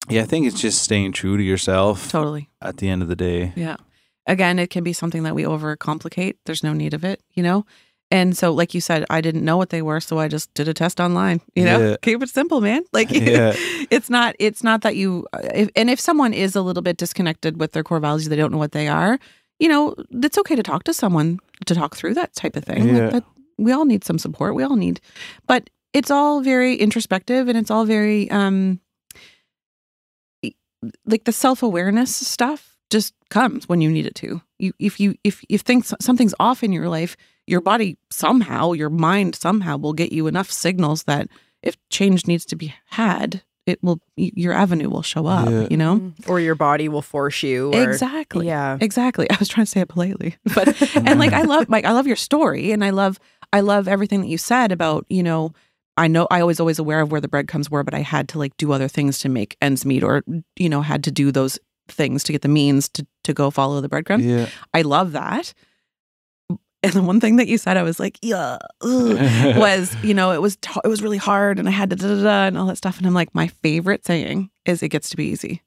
yeah I think it's just staying true to yourself totally. at the end of the day Yeah. Again, it can be something that we overcomplicate. There's no need of it, you know? And so, like you said, I didn't know what they were, so I just did a test online. You know, Yeah. keep it simple, man. *laughs* Like, Yeah. it's not, it's not that you. If, and if someone is a little bit disconnected with their core values, they don't know what they are. You know, it's okay to talk to someone to talk through that type of thing. Yeah. Like that, we all need some support. We all need, but it's all very introspective and it's all very um like the self-awareness stuff just comes when you need it to. You if you if if think something's off in your life, your body somehow, your mind somehow will get you enough signals that if change needs to be had, it will your avenue will show up, Yeah. you know? Mm-hmm. Or your body will force you. Or, Exactly. Yeah. Exactly. *laughs* I was trying to say it politely, *laughs* but and like I love like I love your story, and I love I love everything that you said about you know I know I was always aware of where the breadcrumbs were, but I had to like do other things to make ends meet, or you know had to do those things to get the means to to go follow the breadcrumbs. Yeah. I love that. And the one thing that you said, I was like, yeah, ugh, *laughs* was you know it was t- it was really hard, and I had to da da da and all that stuff. And I'm like, my favorite saying is, "It gets to be easy.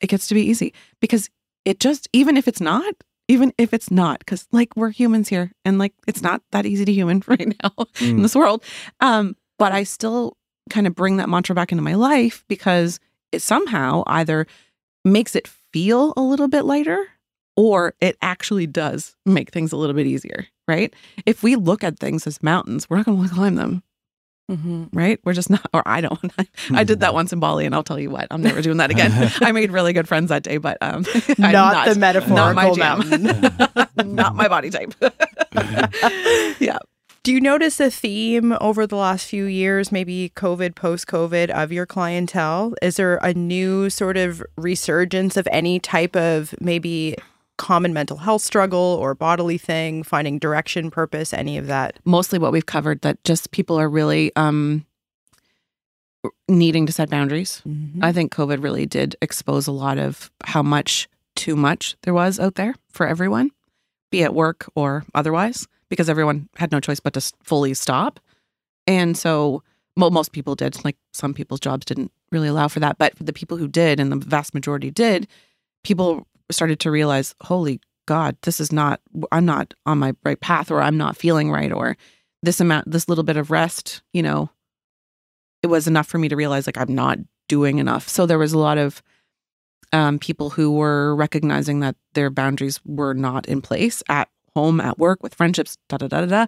It gets to be easy because it just even if it's not." Even if it's not, because like we're humans here, and like it's not that easy to human *laughs* right now in Mm. this world. Um, but I still kind of bring that mantra back into my life because it somehow either makes it feel a little bit lighter or it actually does make things a little bit easier, right? If we look at things as mountains, we're not going to want to climb them, Mm-hmm. right? We're just not, or I don't. I did that once in Bali and I'll tell you what, I'm never doing that again. I made really good friends that day, but um, *laughs* I'm Not, the metaphorical not my jam. *laughs* not my body type. *laughs* yeah. Do you notice a theme over the last few years, maybe COVID, post COVID, of your clientele? Is there a new sort of resurgence of any type of maybe common mental health struggle or bodily thing, finding direction, purpose, any of that? mostly what we've covered that just people are really um needing to set boundaries. I think COVID really did expose a lot of how much too much there was out there for everyone, be it work or otherwise, because everyone had no choice but to fully stop. And so, well, most people did. Like some people's jobs didn't really allow for that, but for the people who did, and the vast majority did, people started to realize, holy God, this is not, I'm not on my right path, or I'm not feeling right, or this amount, this little bit of rest, you know, it was enough for me to realize like I'm not doing enough. So there was a lot of um, people who were recognizing that their boundaries were not in place at home, at work, with friendships, da da da da. da.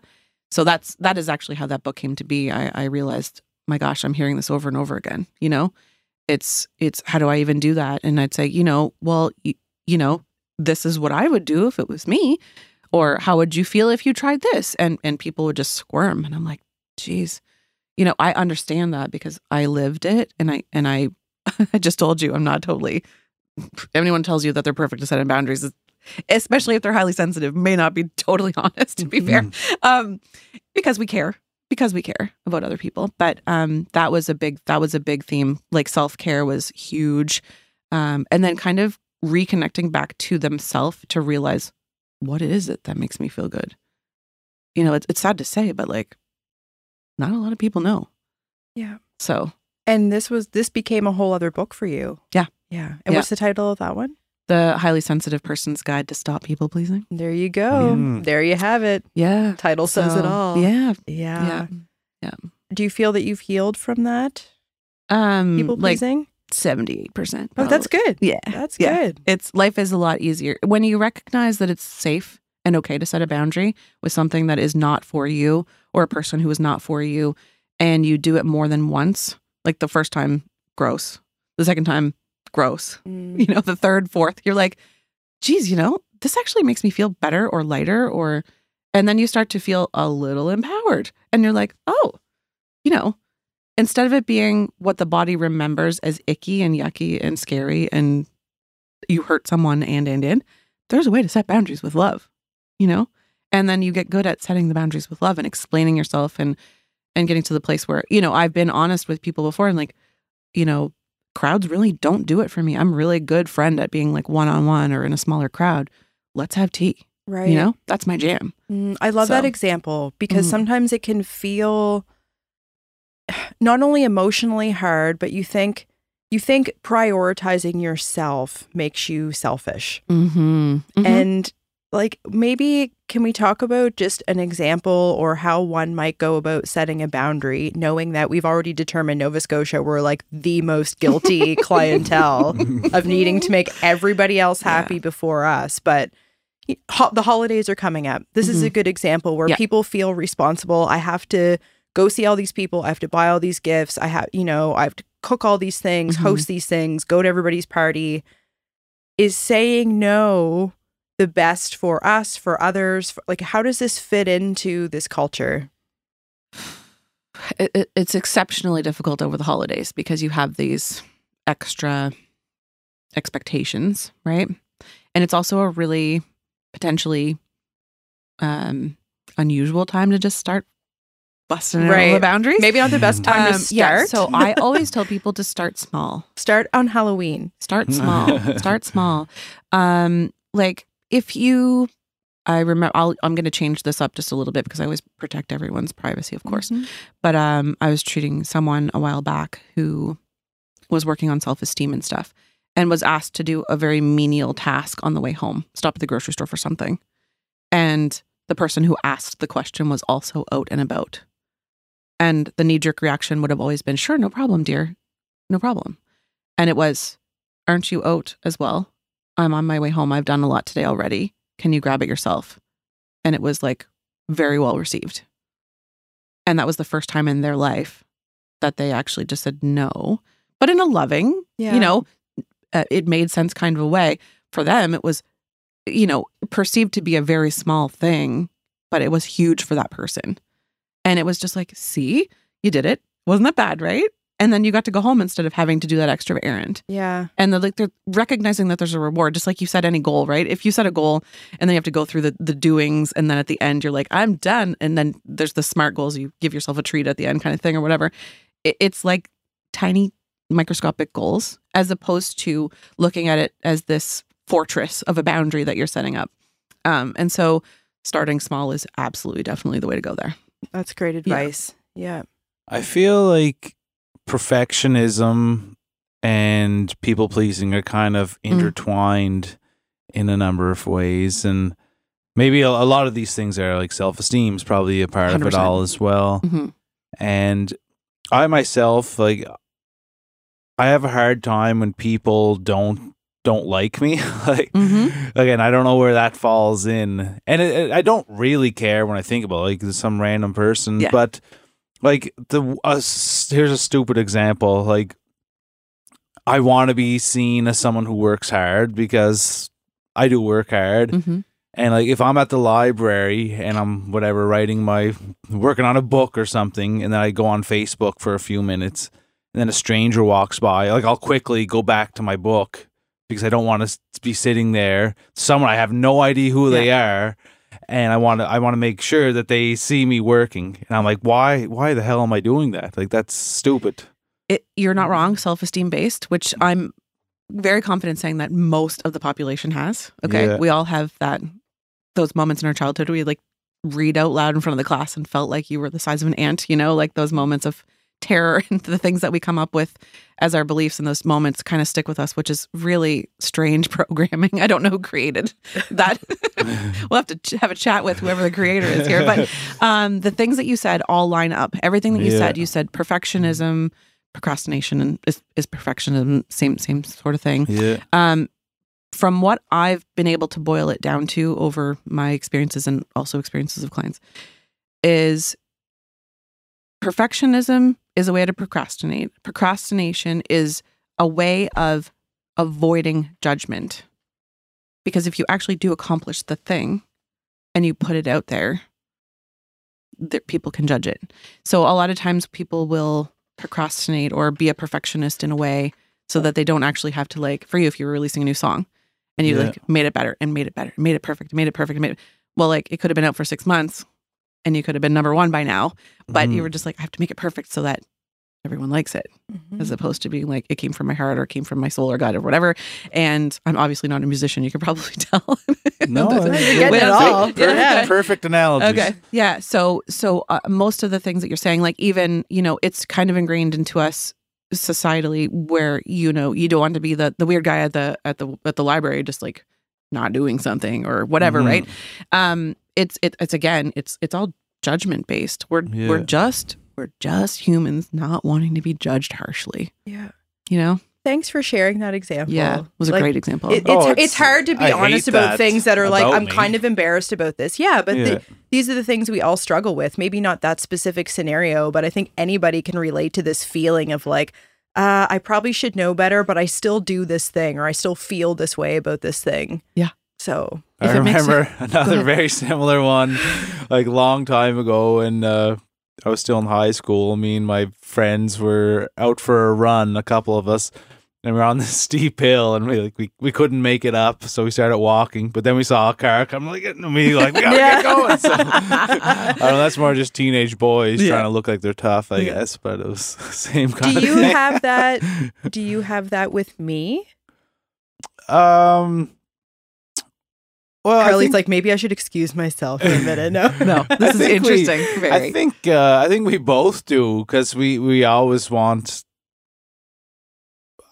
So that's that is actually how that book came to be. I, I realized, my gosh, I'm hearing this over and over again. You know, it's it's how do I even do that? And I'd say, you know, well, you, you know, this is what I would do if it was me, or how would you feel if you tried this? And and people would just squirm, and I'm like, geez, you know, I understand that because I lived it, and I and I, *laughs* I just told you I'm not totally. Anyone tells you that they're perfect to set in boundaries, especially if they're highly sensitive, may not be totally *laughs* honest. To be fair, um, because we care, because we care about other people. But um, that was a big that was a big theme. Like self care was huge, um, and then kind of reconnecting back to themselves to realize what is it that makes me feel good. You know, it's it's sad to say, but like not a lot of people know. Yeah. So And this was this became a whole other book for you. Yeah. Yeah. And yeah. what's the title of that one? The Highly Sensitive Person's Guide to Stop People Pleasing. There you go. Mm. There you have it. Yeah. Title so, says it all. Yeah. Yeah. Yeah. Yeah. Do you feel that you've healed from that? Um people pleasing? Like, 78%. Probably. Oh, that's good. Yeah. That's yeah. good. It's life is a lot easier when you recognize that it's safe and okay to set a boundary with something that is not for you or a person who is not for you and you do it more than once. Like the first time gross. The second time gross. Mm. *laughs* You know, the third, fourth, you're like, "Geez, you know, this actually makes me feel better or lighter or and then you start to feel a little empowered and you're like, "Oh, you know, instead of it being what the body remembers as icky and yucky and scary and you hurt someone and and and there's a way to set boundaries with love you know? And then you get good at setting the boundaries with love and explaining yourself and and getting to the place where you know i've been honest with people before and like you know crowds really don't do it for me. I'm really a good friend at being like one-on-one or in a smaller crowd. Let's have tea Right. you know? That's my jam. Mm, I love that example because Mhm. sometimes it can feel *sighs* not only emotionally hard, but you think you think prioritizing yourself makes you selfish. mm-hmm. And like maybe can we talk about just an example or how one might go about setting a boundary knowing that we've already determined Nova Scotia we're like the most guilty *laughs* clientele of needing to make everybody else happy before us but ho- the holidays are coming up this is a good example where Yeah. people feel responsible i have to go see all these people. I have to buy all these gifts. I have, you know, I have to cook all these things, Mhm. host these things, go to everybody's party. Is saying no the best for us, for others? For, like, how does this fit into this culture? it, it- it's exceptionally difficult over the holidays because you have these extra expectations, right? And it's also a really potentially um, unusual time to just start busting out all the Right. boundaries. Maybe not the best time to Um, start. yeah, so *laughs* I always tell people to start small. start on Halloween. Start *laughs* small. start small. Um, like if you, I remember, I'll, I'm going to change this up just a little bit because I always protect everyone's privacy, of course. But um, I was treating someone a while back who was working on self esteem and stuff, and was asked to do a very menial task on the way home. Stop at the grocery store for something, and the person who asked the question was also out and about. And the knee jerk reaction would have always been, "Sure, no problem, dear, no problem." And it was, "Aren't you out as well? I'm on my way home. I've done a lot today already. Can you grab it yourself?" And it was like very well received. And that was the first time in their life that they actually just said no, but in a loving, Yeah. you know, uh, it made sense kind of a way. For them, it was, you know, perceived to be a very small thing, but it was huge for that person. And it was just like, see, you did it. Wasn't that bad, right? And then you got to go home instead of having to do that extra errand Yeah. and they're like they're recognizing that there's a reward just like you set any goal right if you set a goal and then you have to go through the, the doings and then at the end you're like i'm done and then there's the smart goals you give yourself a treat at the end kind of thing or whatever it, it's like tiny microscopic goals as opposed to looking at it as this fortress of a boundary that you're setting up um, and so starting small is absolutely definitely the way to go there That's great advice. Yeah. I feel like perfectionism and people pleasing are kind of Mm. intertwined in a number of ways. And maybe a, a lot of these things are like self esteem is probably a part of it all as well. Mhm. And I myself, like, I have a hard time when people don't don't like me *laughs* like Mhm. again i don't know where that falls in and it, it- i don't really care when i think about like some random person Yeah. but like the uh, here's a stupid example like i want to be seen as someone who works hard because i do work hard Mhm. and like if i'm at the library and i'm whatever writing my working on a book or something and then i go on facebook for a few minutes and then a stranger walks by like i'll quickly go back to my book because i don't want to be sitting there someone i have no idea who they are and i want to i want to make sure that they see me working and i'm like why why the hell am i doing that like that's stupid it, you're not wrong, self esteem based, which I'm very confident saying that most of the population has. Okay. Yeah. We all have that, those moments in our childhood where we like read out loud in front of the class and felt like you were the size of an ant, you know, like those moments of terror *laughs* and the things that we come up with as our beliefs in those moments kind of stick with us, which is really strange *laughs* programming. I don't know who created that. *laughs* we'll have to ch- have a chat with whoever the creator is here. But um, the things that you said all line up. Everything that you Yeah. said, you said perfectionism, procrastination, and is, is perfectionism same same sort of thing. yeah Um, from what I've been able to boil it down to over my experiences and also experiences of clients, is perfectionism is a way to procrastinate. Procrastination is a way of avoiding judgment. Because if you actually do accomplish the thing and you put it out there, that people can judge it. So a lot of times people will procrastinate or be a perfectionist in a way so that they don't actually have to like for you if you're releasing a new song and you Yeah. like made it better and made it better, made it perfect, made it perfect, made it well like it could have been out for 6 months and you could have been number 1 by now, but you Mhm. were just like I have to make it perfect so that everyone likes it Mm-hmm. as opposed to being like it came from my heart or it came from my soul or God or whatever. And I'm obviously not a musician. You can probably *laughs* tell. no You're that's getting it all. perfect, Yeah. perfect analogy Okay. Yeah. So so uh, most of the things that you're saying, like even you know, it's kind of ingrained into us societally where you know you don't want to be the the weird guy at the at the at the library just like not doing something or whatever, Mhm. right? Um, it's it, it's again, it's it's all judgment based. We're we're just we're just humans not wanting to be judged harshly. Yeah. You know. thanks for sharing that example. Yeah, it was a great example. It, it's, Oh, it's it's- hard to be I honest about things that are like I'm me. kind of embarrassed about this. Yeah, but Yeah. the, these are the things we all struggle with. Maybe not that specific scenario, but I think anybody can relate to this feeling of like, uh, I probably should know better, but I still do this thing, or I still feel this way about this thing. Yeah. So I it makes remember *laughs* another very similar one, like long time ago, and uh, I was still in high school. Me and my friends were out for a run, a couple of us, and we're on this *laughs* steep hill, and we like we, we couldn't make it up, so we started walking. But then we saw a car come, like and we like we gotta Yeah. get going. So *laughs* I don't know. That's more just teenage boys Yeah. trying to look like they're tough, I Yeah. guess. But it was the same do kind of you thing. have that? Do you have that with me? um. Well, I Carli's think- like, maybe I should excuse myself for a minute. No, *laughs* no, *laughs* this is think we- interesting. very. I think uh, I think we both do because we we always want.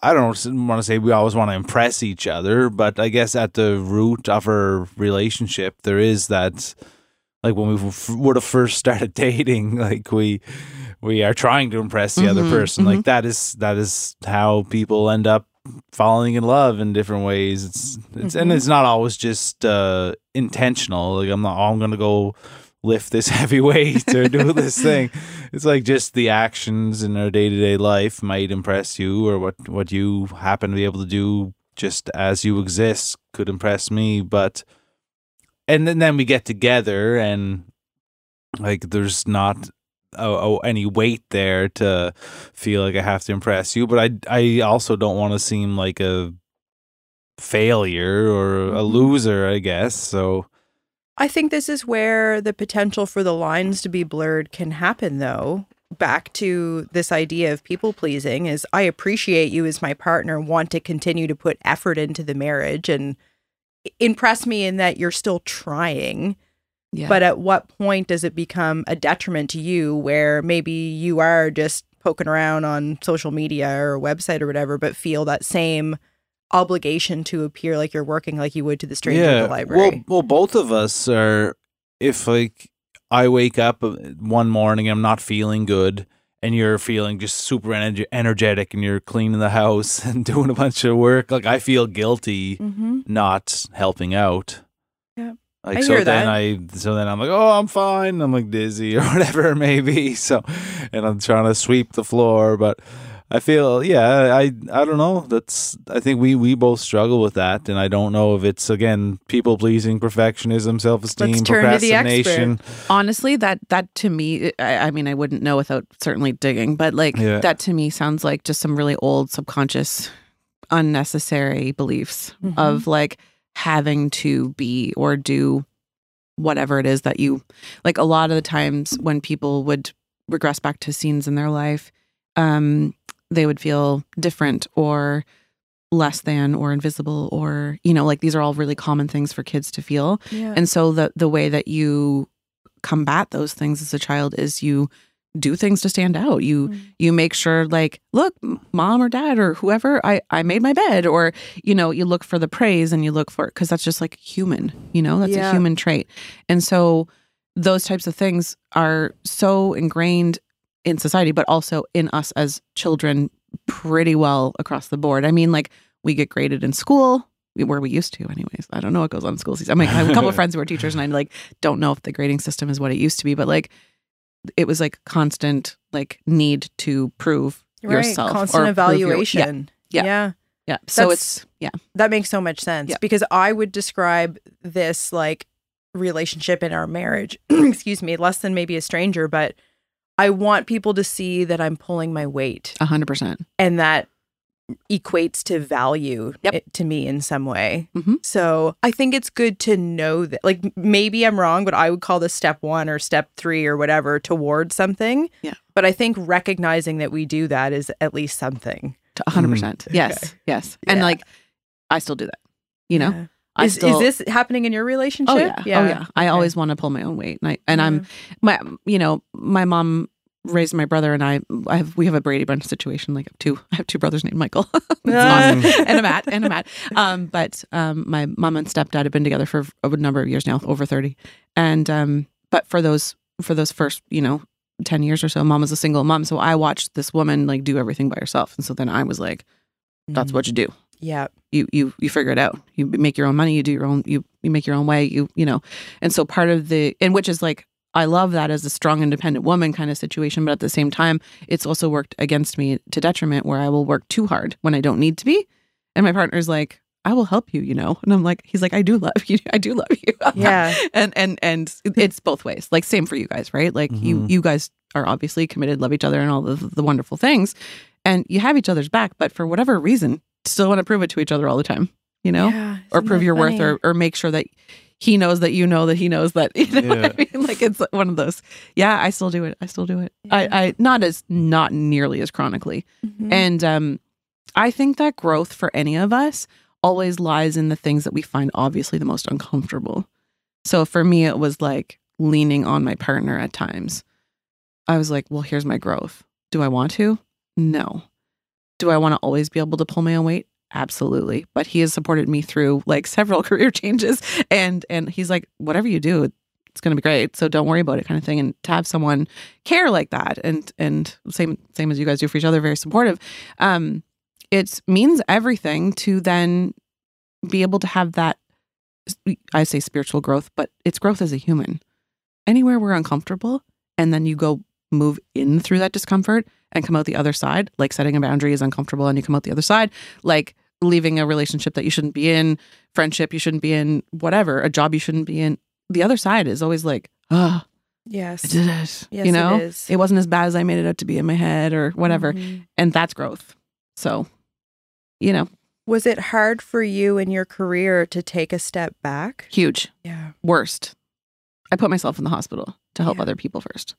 I don't want to say we always want to impress each other, but I guess at the root of our relationship, there is that, like when we f- would have first started *laughs* dating, like we we are trying to impress the other Mhm, person. Like that is that is how people end up falling in love in different ways. It's it's and Mhm. it's not always just uh, intentional. Like I'm not. Oh, I'm gonna go lift this *laughs* heavy weight or do this *laughs* thing. It's like just the actions in our day to day life might impress you, or what what you happen to be able to do just as you exist could impress me. But and then, then we get together and like there's not oh, oh, any weight there to feel like I have to impress you. But I I also don't want to seem like a failure or a Mhm. loser. I guess so. I think this is where the potential for the lines to be blurred can happen, though. Back to this idea of people pleasing is I appreciate you as my partner, want to continue to put effort into the marriage and impress me in that you're still trying. Yeah. But at what point does it become a detriment to you where maybe you are just poking around on social media or a website or whatever, but feel that same obligation to appear like you're working like you would to the stranger at the library? Well, well, both of us are. If like I wake up uh, one morning, I'm not feeling good, and you're feeling just super ener- energetic, and you're cleaning the house *laughs* and doing a bunch of work, like I feel guilty mm-hmm. not helping out. Yeah. Like I so hear then that. I so then I'm like, oh, I'm fine. I'm like dizzy *laughs* or whatever maybe. So, and I'm trying to sweep the floor, but I feel yeah, I I don't know. That's I think we we both struggle with that, and I don't know if it's again people pleasing, perfectionism, self esteem, Let's to the procrastination. honestly that that to me I, I mean i wouldn't know without certainly digging but like Yeah. that to me sounds like just some really old subconscious unnecessary beliefs Mhm. of like having to be or do whatever it is that you like a lot of the times when people would regress back to scenes in their life um they would feel different or less than or invisible or you know like these are all really common things for kids to feel Yeah. and so the the way that you combat those things as a child is you do things to stand out. You Mm. you make sure like, look, mom or dad or whoever, I I made my bed or you know, you look for the praise and you look for it cuz that's just like human, you know? That's Yeah. a human trait. And so those types of things are so ingrained in society but also in us as children pretty well across the board. I mean, like we get graded in school where we used to anyways. I don't know what goes on in school season. I mean, I have a couple of *laughs* friends who are teachers and I like don't know if the grading system is what it used to be, but like it was like constant like need to prove Right. yourself Constant or prove your- evaluation. Yeah. yeah. yeah. So That's- it's yeah. That makes so much sense Yeah. because I would describe this like relationship in our marriage, *clears throat* excuse me, less than maybe a stranger, but I want people to see that I'm pulling my weight A hundred percent. and that equates to value Yep. it- to me in some way. Mhm. So I think it's good to know that, like, maybe I'm wrong, but I would call this step one or step three or whatever towards something. Yeah. But I think recognizing that we do that is at least something. To a hundred percent. Yes. Okay. Yes. And like I still do that. You know? Yeah. I is, still is this happening in your relationship? Oh yeah. Oh yeah. I Okay. always want to pull my own weight. And I and I'm my you know, my mom raised my brother and I I have we have a Brady Bunch situation. Like I have two I have two brothers named Michael. *laughs* It's Ah. awesome. and a Matt and a Matt. Um, but um my mom and stepdad have been together for a number of years now, over 30. And um but for those for those first, you know, 10 years or so, mom was a single mom. So I watched this woman like do everything by herself. And so then I was like, That's what you do. Yeah. You you you figure it out. You make your own money. You do your own. You you make your own way. You you know. And so part of the and which is like I love that as a strong independent woman kind of situation, but at the same time, it's also worked against me to detriment where I will work too hard when I don't need to be, and my partner's like. I will help you, you know. And I'm like, he's like, I do love you. *laughs* I do love you. *laughs* Yeah. and and and it's both ways. Like same for you guys, right? Like you Mhm. you guys are obviously committed, love each other, and all the the wonderful things, and you have each other's back. But for whatever reason, still want to prove it to each other all the time, you know, Yeah, or prove that your worth, or or make sure that he knows that you know that he knows that. *laughs* You know what I mean? Like it's one of those. Yeah, I still do it. I still do it. Yeah. I I not as not nearly as chronically. Mhm. And um, I think that growth for any of us always lies in the things that we find obviously the most uncomfortable. So for me, it was like leaning on my partner at times. I was like, well, here's my growth. Do I want to? No. Do I want to always be able to pull my own weight? Absolutely. But he has supported me through like several *laughs* career changes and and he's like, whatever you do, it's gonna be great. So don't worry about it, kind of thing. And to have someone care like that and and same same as you guys do for each other, very supportive. Um, it means everything to then be able to have that I say spiritual growth, but it's growth as a human. Anywhere we're uncomfortable and then you go move in through that discomfort and come out the other side, like setting a boundary is uncomfortable and you come out the other side, like leaving a relationship that you shouldn't be in, friendship you shouldn't be in, whatever, a job you shouldn't be in. The other side is always like, oh, yes. I did it. Yes, you know, it is. it wasn't as bad as I made it out to be in my head or whatever. Mhm. And that's growth. So, you know, Was it hard for you in your career to take a step back? huge, Yeah. worst. I put myself in the hospital to help Yeah. other people first.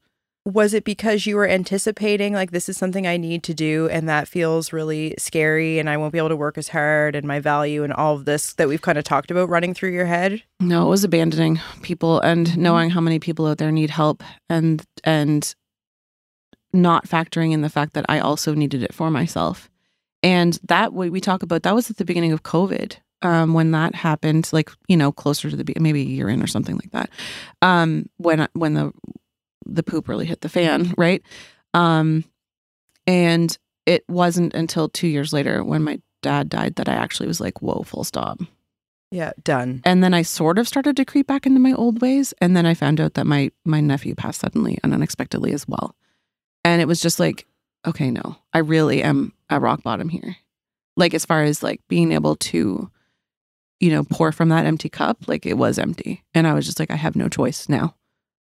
Was it because you were anticipating like this is something I need to do and that feels really scary and I won't be able to work as hard and my value and all of this that we've kind of talked about running through your head? No, it was abandoning people and knowing how many people out there need help and and not factoring in the fact that I also needed it for myself. And that what we talk about that was at the beginning of COVID. Um, when that happened, like you know, closer to the maybe a year in or something like that. Um, when when the the poop really hit the fan, right? Um, and it wasn't until two years later when my dad died that I actually was like, "Whoa, full stop." Yeah, done. and then I sort of started to creep back into my old ways. And then I found out that my my nephew passed suddenly and unexpectedly as well. And it was just like, okay, no, I really am at rock bottom here. Like as far as like being able to, you know, pour from that empty cup, like it was empty. And I was just like, I have no choice now.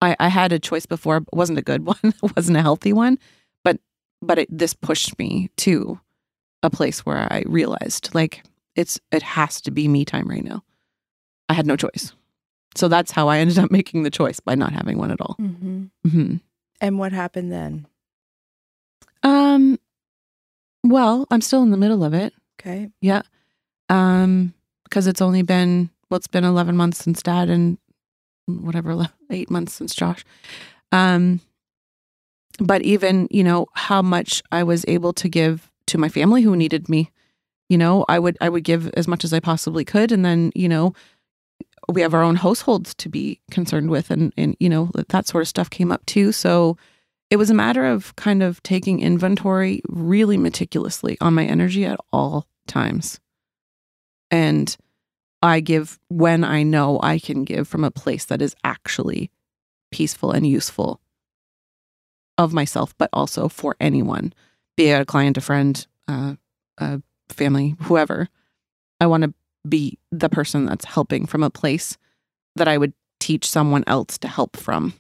I, I had a choice before, it wasn't a good *laughs* one. it wasn't a healthy one. But but it, this pushed me to a place where I realized like it's it has to be me time right now. I had no choice. So that's how I ended up *laughs* making the choice by not having one at all. Mm-hmm. hmm And what happened then? Um, well, I'm still in the middle of it. Okay. Yeah. Um, because it's only been well, it's been 11 months since Dad and whatever, eight months since Josh. Um, but even you know how much I was able to give to my family who needed me. You know, I would I would give as much as I possibly could, and then you know we have our own households to be concerned with, and and you know that sort of stuff came up too. So it was a matter of kind of taking inventory really meticulously on my energy at all times. And I give when I know I can give from a place that is actually peaceful and useful of myself, but also for anyone, be it a client, a friend, uh, a family, whoever. I want to be the person that's helping from a place that I would teach someone else to help from.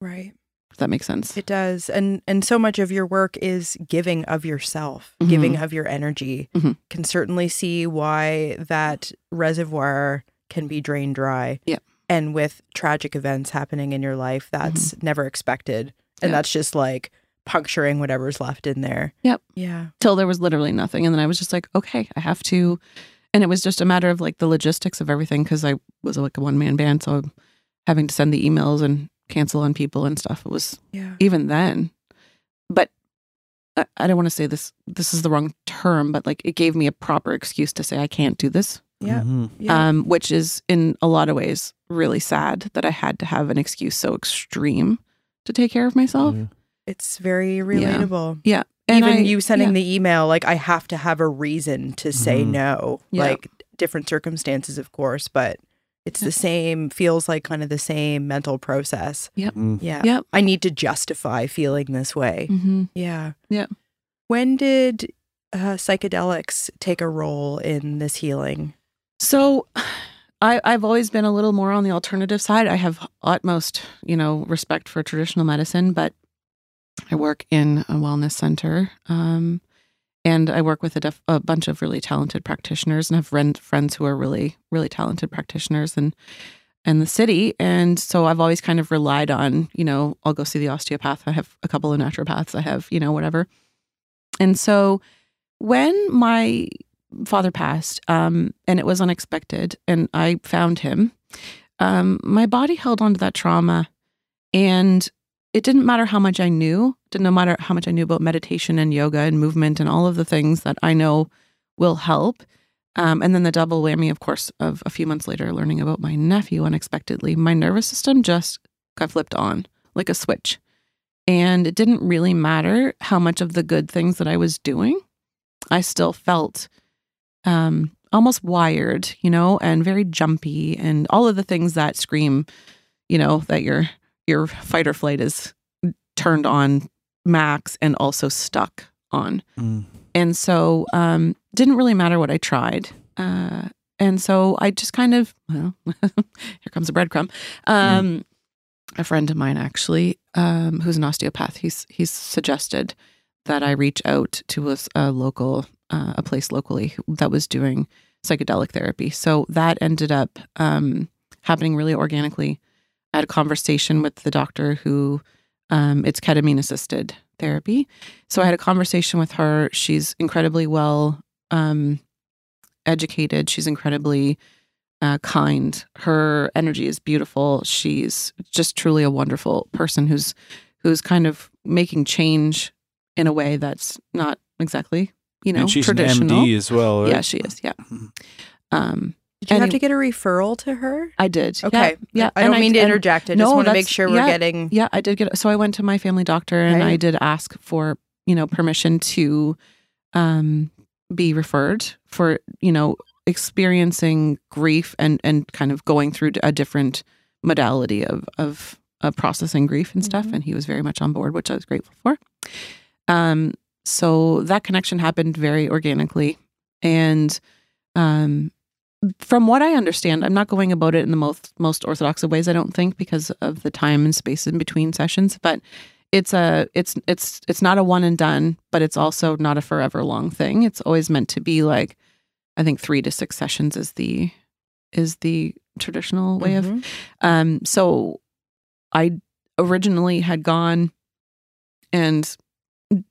Right. That makes sense. It does. And and so much of your work is giving of yourself, Mhm. giving of your energy. Mhm. Can certainly see why that reservoir can be drained dry. Yeah. And with tragic events happening in your life, that's never expected. And Yeah. that's just like puncturing whatever's left in there. Yep. Yeah. till there was literally nothing. And then I was just like, okay, I have to. And it was just a matter of like the logistics of everything because I was like a one man band. So having to send the emails and cancel on people and stuff. It was Yeah. even then. But I, I don't want to say this, this is the wrong term, but like it gave me a proper excuse to say, I can't do this. Yeah. Mhm. Yeah. Um, which is in a lot of ways really sad that I had to have an excuse so extreme to take care of myself. Yeah. It's very relatable. Yeah. And Even I- you sending yeah. the email, like I have to have a reason to say Mhm. no. Yeah. Like different circumstances, of course, but it's the same, feels like kind of the same mental process. Mm. Yeah. Yep. I need to justify feeling this way. Mhm. Yeah. Yeah. When did uh, psychedelics take a role in this healing? So I, I've always been a little more on the alternative side. I have utmost, you know, respect for traditional medicine, but I work in a wellness center. Um, and I work with a, def- a bunch of really talented practitioners and have friend- friends who are really, really talented practitioners and in the city. And so I've always kind of relied on, you know, I'll go see the osteopath. I have a couple of naturopaths. I have, you know, whatever. And so when my father passed, um, and it was unexpected, and I found him. Um, my body held on to that trauma, and it didn't matter how much I knew. Didn't matter how much I knew about meditation and yoga and movement and all of the things that I know will help. Um, and then the double whammy, of course, of a few months later, learning about my nephew unexpectedly. My nervous system just got flipped on like a switch. And it didn't really matter how much of the good things that I was doing. I still felt um, almost wired, you know, and very jumpy, and all of the things that scream, you know, that your your fight or flight is turned on max and also stuck on. Mm. And so, um, didn't really matter what I tried. Uh, and so I just kind of, well, *laughs* here comes a breadcrumb. Um, A friend of mine, actually, um, who's an osteopath, he's he's suggested that I reach out to a local, uh, a place locally that was doing psychedelic therapy. So that ended up um, happening really organically. I had a conversation with the doctor who, um, it's ketamine assisted therapy. So I had a conversation with her. She's incredibly well um, educated. She's incredibly uh, kind. Her energy is beautiful. She's just truly a wonderful person who's who's kind of making change in a way that's not exactly you know and she's traditional. an MD as well, right? Yeah, she is. Yeah. Mhm. Um, Did you have to get a referral to her? I did. Okay. Yeah. yeah. I don't mean to interject. I just want to make sure we're yeah. getting. Yeah, I did get. So I went to my family doctor and Right. I did ask for you know permission to um, be referred for you know experiencing grief and and kind of going through a different modality of of, of processing grief and stuff. Mhm. And he was very much on board, which I was grateful for. Um, so that connection happened very organically, and um, from what I understand, I'm not going about it in the most most orthodox of ways. I don't think because of the time and space in between sessions, but it's a it's it's it's not a one and done, but it's also not a forever long thing. It's always meant to be like I think three to six sessions is the is the traditional way of Mhm. um, so I originally had gone and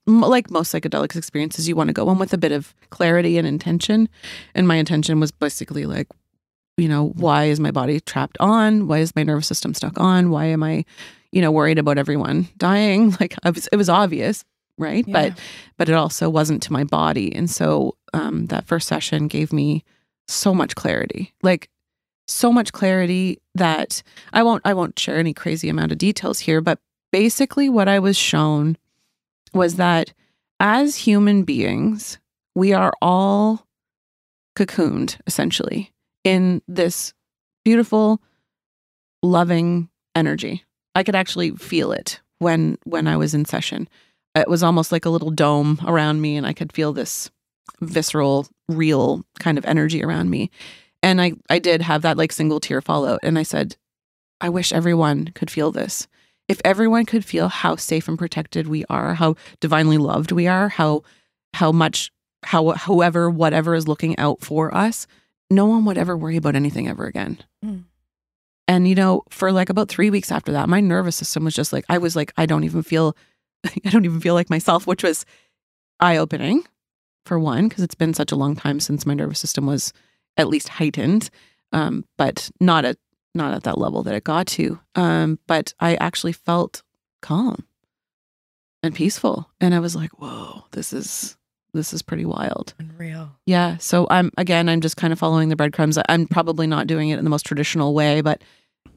like most psychedelics experiences, you want to go in with a bit of clarity and intention. And my intention was basically like, you know, why is my body trapped on? Why is my nervous system stuck on? Why am I, you know, worried about everyone dying? *laughs* Like I was, it was obvious, right? Yeah. But but it also wasn't to my body. And so um, that first session gave me so much clarity, like so much clarity that I won't I won't share any crazy amount of details here, but basically what I was shown was that as human beings, we are all cocooned essentially in this beautiful, loving energy. I could actually feel it when when I was in session. It was almost like a little dome around me, and I could feel this visceral, real kind of energy around me. And I I did have that like single tear fall out, and I said, I wish everyone could feel this. If everyone could feel how safe and protected we are, how divinely loved we are, how how much how whoever whatever is looking out for us, no one would ever worry about anything ever again. Mm. And you know, for like about 3 weeks after that, my nervous system was just like I was like I don't even feel *laughs* I don't even feel like myself, which was eye-opening for one because it's been such a long time since my nervous system was at least heightened um, but not at not at that level that it got to um, but i actually felt calm and peaceful and i was like whoa this is this is pretty wild Unreal. yeah so i'm again i'm just kind of following the breadcrumbs i'm probably not doing it in the most traditional way but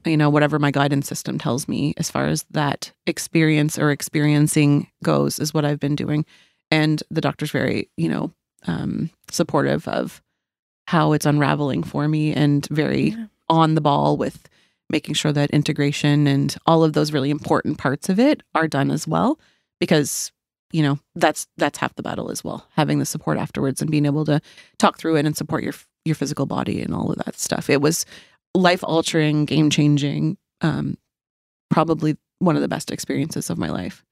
you know, whatever my guidance system tells me as far as that experience or experiencing goes is what I've been doing. And the doctor's very, you know, um, supportive of how it's unraveling for me and very Yeah. On the ball with making sure that integration and all of those really important parts of it are done as well because you know that's that's half the battle as well having the support afterwards and being able to talk through it and support your your physical body and all of that stuff it was life altering game changing um probably one of the best experiences of my life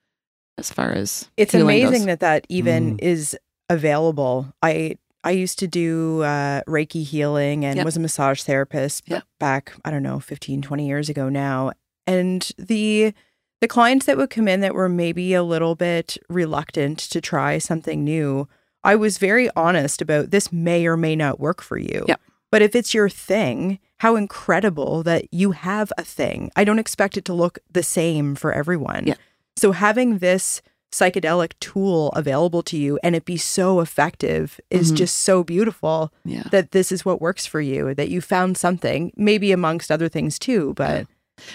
as far as It's amazing goes. that that even Mm. is available. I I used to do uh, Reiki healing and Yep. was a massage therapist Yep. back, I don't know, 15, 20 years ago now. And the the clients that would come in that were maybe a little bit reluctant to try something new, I was very honest about this may or may not work for you. Yep. But if it's your thing, how incredible that you have a thing. I don't expect it to look the same for everyone. So having this psychedelic tool available to you and it be so effective is Mhm. just so beautiful yeah that this is what works for you, that you found something, maybe amongst other things too, but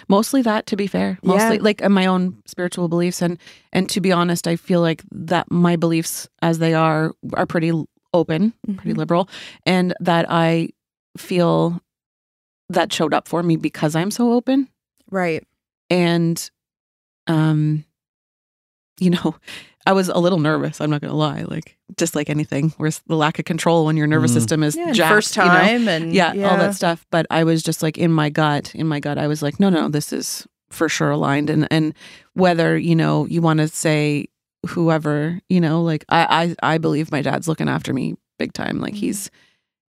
mostly that to be fair mostly Yeah. like in my own spiritual beliefs and and to be honest i feel like that my beliefs as they are are pretty open pretty Mhm. liberal and that i feel that showed up for me because i'm so open right. and um you know i was a little nervous i'm not gonna lie like just like anything where's the lack of control when your nervous Mm. system is Yeah, and jacked, first you know? time and yeah, all that stuff. But I was just like in my gut, in my gut, I was like, no, no, this is for sure aligned. And and whether you know you want to say whoever, you know, like I I I believe my dad's looking after me big time. Like Mhm. he's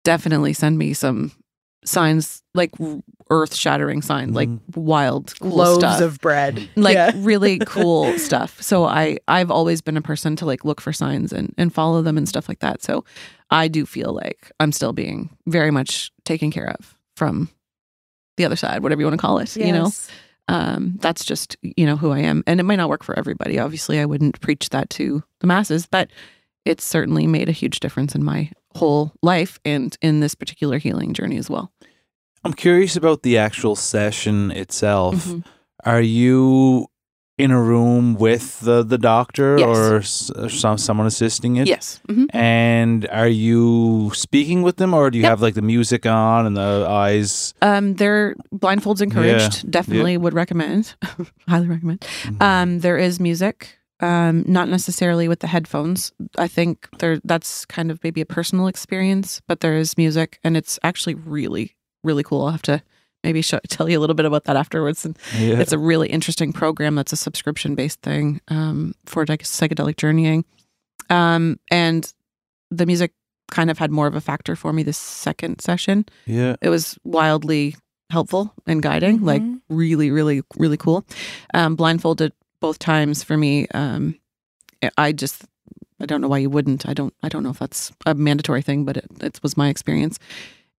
definitely sent me some signs, like earth shattering signs, like wild cool loaves stuff of bread. *laughs* like Yeah. really *laughs* cool stuff. So I I've always been a person to like look for signs and and follow them and stuff like that. So I do feel like I'm still being very much taken care of from the other side, whatever you want to call it. You know, um, that's just you know who I am, and it might not work for everybody. Obviously, I wouldn't preach that to the masses, but it's certainly made a huge difference in my whole life and in this particular healing journey as well. I'm curious about the actual session itself. Mhm. Are you in a room with the, the doctor Yes. or s- or some, someone assisting it? Yes. hmm And are you speaking with them or do you Yep. have like the music on and the eyes? Um, they're blindfolds encouraged. Definitely would recommend. *laughs* Highly recommend. Mm-hmm. Um, there is music. Um, not necessarily with the headphones. I think there that's kind of maybe a personal experience, but there is music, and it's actually really, really cool. I'll have to maybe show, *laughs* tell you a little bit about that afterwards. And yeah. it's a really interesting program that's a subscription based thing um, for like psychedelic journeying. Um, and the music kind of had more of a factor for me this second session yeah. it was wildly helpful and guiding like Mhm. really really really cool um blindfolded both times for me um i just i don't know why you wouldn't. I don't i don't know if that's a mandatory thing but it, it was my experience.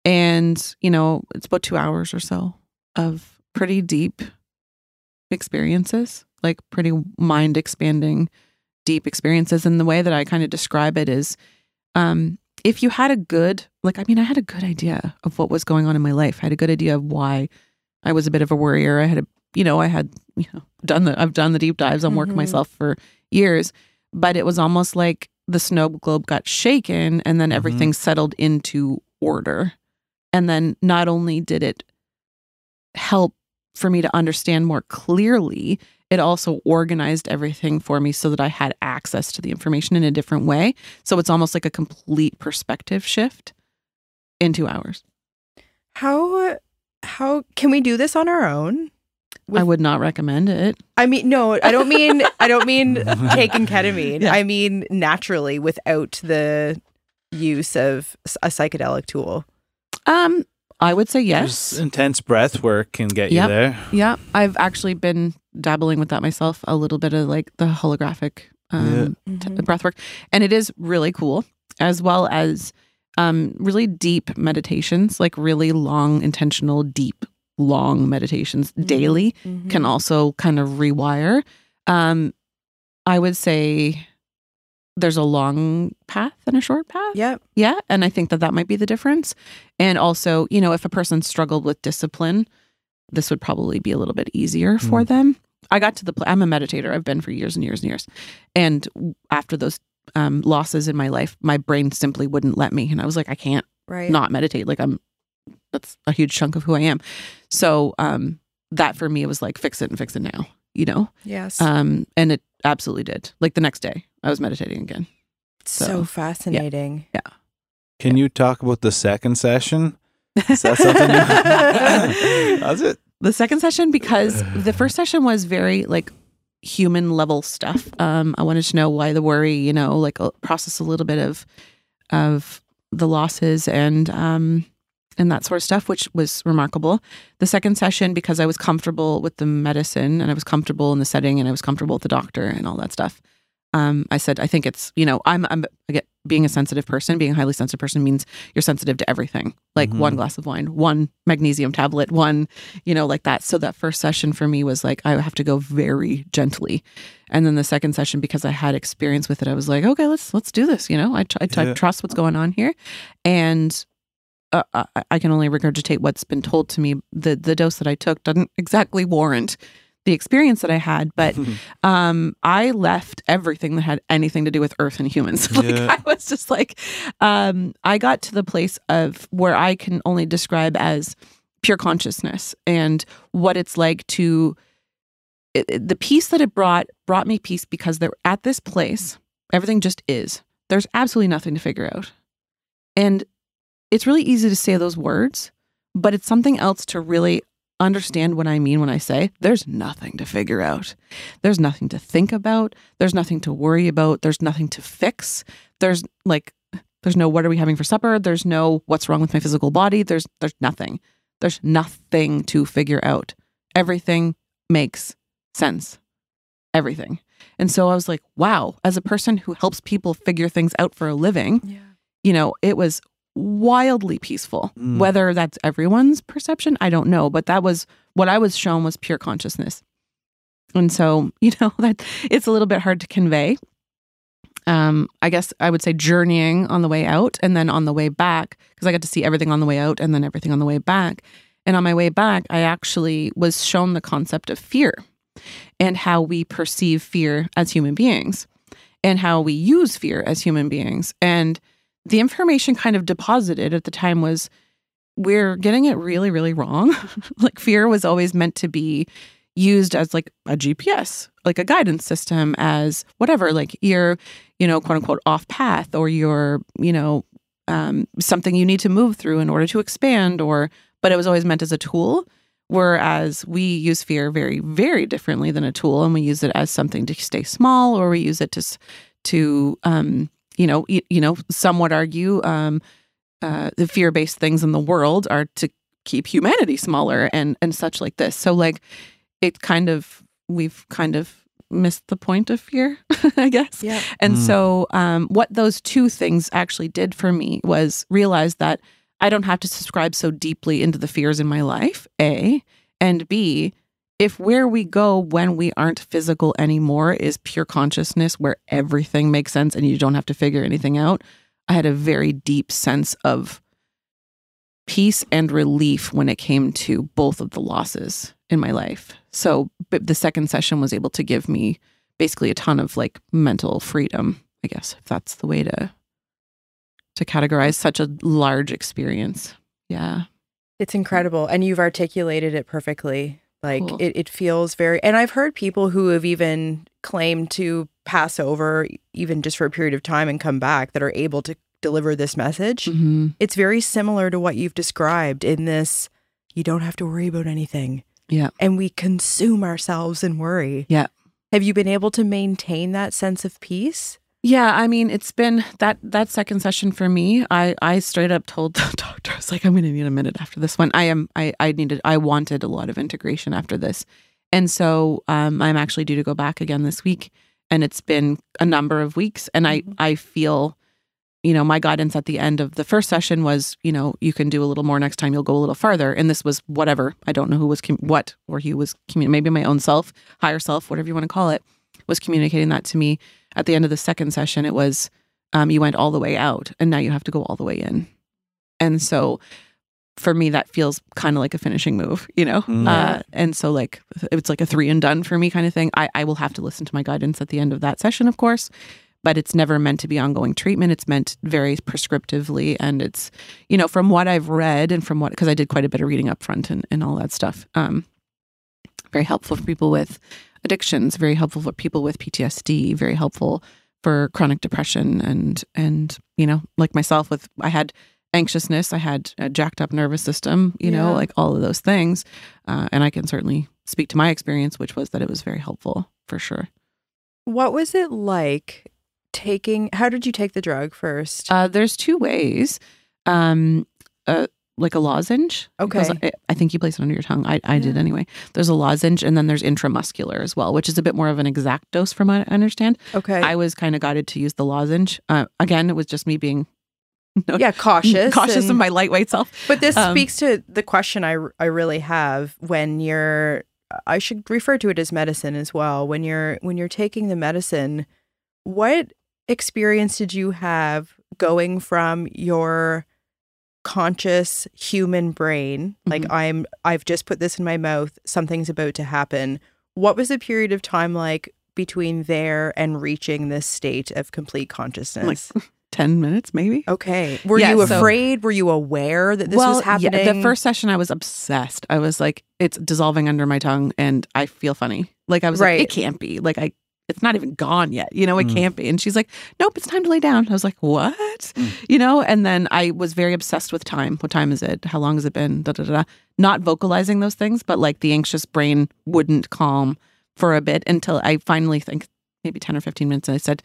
And you know it's about two hours or so of pretty deep experiences like pretty mind expanding deep experiences. And the way that i kind of describe it is um if you had a good like i mean i had a good idea of what was going on in my life. I had a good idea of why i was a bit of a worrier. I had a you know i had you know done the i've done the deep dives on work Mhm. myself for years but it was almost like the snow globe got shaken and then Mhm. everything settled into order and then not only did it help for me to understand more clearly it also organized everything for me so that I had access to the information in a different way. So it's almost like a complete perspective shift in two hours. How how can we do this on our own? I would not recommend it. I mean, no, I don't mean I don't mean *laughs* taking ketamine. Yeah. I mean naturally without the use of a psychedelic tool. Um, I would say Just yes. intense breath work can get Yep. you there. Yeah, I've actually been dabbling with that myself. A little bit of like the holotropic um, t- breath work, and it is really cool, as well as um, really deep meditations, like really long, intentional, deep, long meditations daily. Mm-hmm. can also kind of rewire. Um, I would say there's a long path and a short path. Yep. Yeah. And I think that that might be the difference. And also, you know, if a person struggled with discipline, this would probably be a little bit easier for them. I got to the I'm a meditator. I've been for years and years and years. And after those um, losses in my life, my brain simply wouldn't let me, and I was like, I can't Right. not meditate. Like I'm, that's a huge chunk of who I am. So um, that for me was like fix it and fix it now. You know, Yes. um, and it absolutely did. Like the next day, I was meditating again. so, so, fascinating. Yeah. Can you talk about the second session? Is that something? You- *laughs* That's it. the second session because *sighs* the first session was very like human level stuff um i wanted to know why the worry you know like uh, process a little bit of of the losses and um and that sort of stuff which was remarkable the second session because i was comfortable with the medicine and i was comfortable in the setting and i was comfortable with the doctor and all that stuff um i said i think it's you know i'm i'm I get being a sensitive person being a highly sensitive person means you're sensitive to everything like Mhm. one glass of wine one magnesium tablet one you know, like that. So that first session for me was like, I have to go very gently. And then the second session, because I had experience with it, I was like, okay, let's, let's do this. You know, I, I, I Yeah. trust what's going on here. And uh, I, I can only regurgitate what's been told to me. The, the dose that I took doesn't exactly warrant the experience that I had, but *laughs* um, I left everything that had anything to do with Earth and humans. *laughs* like Yeah. I was just like, um, I got to the place of where I can only describe as pure consciousness and what it's like to it, it- the peace that it brought brought me peace because they're at this place everything just is there's absolutely nothing to figure out and it's really easy to say those words but it's something else to really understand what i mean when i say there's nothing to figure out. There's nothing to think about. There's nothing to worry about. There's nothing to fix. There's like there's no what are we having for supper? There's no what's wrong with my physical body? There's there's nothing. There's nothing to figure out. Everything makes sense. Everything. And so i was like wow as a person who helps people figure things out for a living Yeah. you know it was wildly peaceful. Mm. whether that's everyone's perception i don't know but that was what i was shown was pure consciousness. And so *laughs* you know that it's a little bit hard to convey. Um i guess i would say journeying on the way out and then on the way back because i got to see everything on the way out and then everything on the way back. And on my way back i actually was shown the concept of fear and how we perceive fear as human beings and how we use fear as human beings. And the information kind of deposited at the time was we're getting it really really wrong *laughs* like fear was always meant to be used as like a GPS, like a guidance system, as whatever, like you're, you know, quote unquote off path or you're, you know, um, something you need to move through in order to expand, or, but it was always meant as a tool. Whereas we use fear very, very differently than a tool, and we use it as something to stay small, or we use it to, to, um, you know, you, you know, some would argue, um, uh, the fear-based things in the world are to keep humanity smaller and and such like this. So like it kind of we've kind of missed the point of fear, *laughs* I guess. Yeah. And Mm. so um what those two things actually did for me was realize that I don't have to subscribe so deeply into the fears in my life, A, and B, if where we go when we aren't physical anymore is pure consciousness where everything makes sense and you don't have to figure anything out, I had a very deep sense of peace and relief when it came to both of the losses in my life. So the second session was able to give me basically a ton of like mental freedom, I guess, if that's the way to to categorize such a large experience. Yeah. It's incredible. And you've articulated it perfectly. Like Cool. it, it feels very, and I've heard people who have even claimed to pass over, even just for a period of time and come back that are able to deliver this message. Mhm. It's very similar to what you've described in this you don't have to worry about anything. Yeah. And we consume ourselves in worry. Yeah. Have you been able to maintain that sense of peace? Yeah, I mean, it's been that that second session for me. I I straight up told the *laughs* doctor, I was like, I'm going to need a minute after this one. I am. I I needed. I wanted a lot of integration after this, and so um, I'm actually due to go back again this week, and it's been a number of weeks, and I I feel, you know, my guidance at the end of the first session was, you know, you can do a little more next time. You'll go a little farther, and this was whatever. I don't know who was com- what or who was commun- maybe my own self, higher self, whatever you want to call it, was communicating that to me at the end of the second session, it was um, you went all the way out and now you have to go all the way in. And so for me that feels kind of like a finishing move, you know. Mm. Uh, and so like it's like a three and done for me kind of thing. I I will have to listen to my guidance at the end of that session, of course. But it's never meant to be ongoing treatment. It's meant very prescriptively, and it's, you know, from what I've read and from what because I did quite a bit of reading up front and, and all that stuff. Um, very helpful for people with addictions. Very helpful for people with PTSD. Very helpful for chronic depression and and you know like myself with I had anxiousness, I had a jacked up nervous system, you know, like all of those things. Uh, and I can certainly speak to my experience, which was that it was very helpful for sure. What was it like taking? How did you take the drug first? Uh, there's two ways, um, uh, like a lozenge. Okay. I, I think you place it under your tongue. I, I did anyway. There's a lozenge, and then there's intramuscular as well, which is a bit more of an exact dose, from what I understand. okay. I was kind of guided to use the lozenge. Uh, again, it was just me being *laughs* yeah, cautious. cautious of my lightweight self. But this Um, speaks to the question I, I really have when you're I should refer to it as medicine as well. When you're when you're taking the medicine, what experience did you have going from your conscious human brain like Mhm. I'm I've just put this in my mouth, something's about to happen. What was the period of time like between there and reaching this state of complete consciousness? Like *laughs* 10 minutes, maybe. okay. Were Yeah, you so- afraid? Were you aware that this was happening? Yeah, the first session, I was obsessed. I was like, it's dissolving under my tongue, and I feel funny. Like I was Right. like, it can't be. Like I, it's not even gone yet. You know, it Mm. can't be. And she's like, nope, it's time to lay down. I was like, what? Mm. You know. And then I was very obsessed with time. What time is it? How long has it been? Da da da. da. Not vocalizing those things, but like the anxious brain wouldn't calm for a bit until I finally think maybe ten or fifteen minutes, and I said.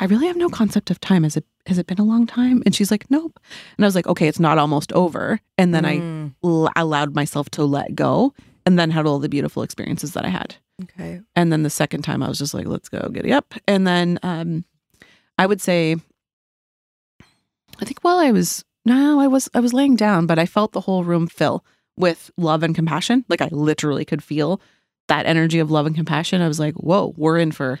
I really have no concept of time. Has it has it been a long time? And she's like, nope. And I was like, okay, it's not almost over. And then I Mm, l- allowed myself to let go and then had all the beautiful experiences that I had. Okay. And then the second time I was just like, let's go, giddy up. And then um I would say I think while I was no, I was I was laying down, but I felt the whole room fill with love and compassion. Like I literally could feel that energy of love and compassion. I was like, whoa, we're in for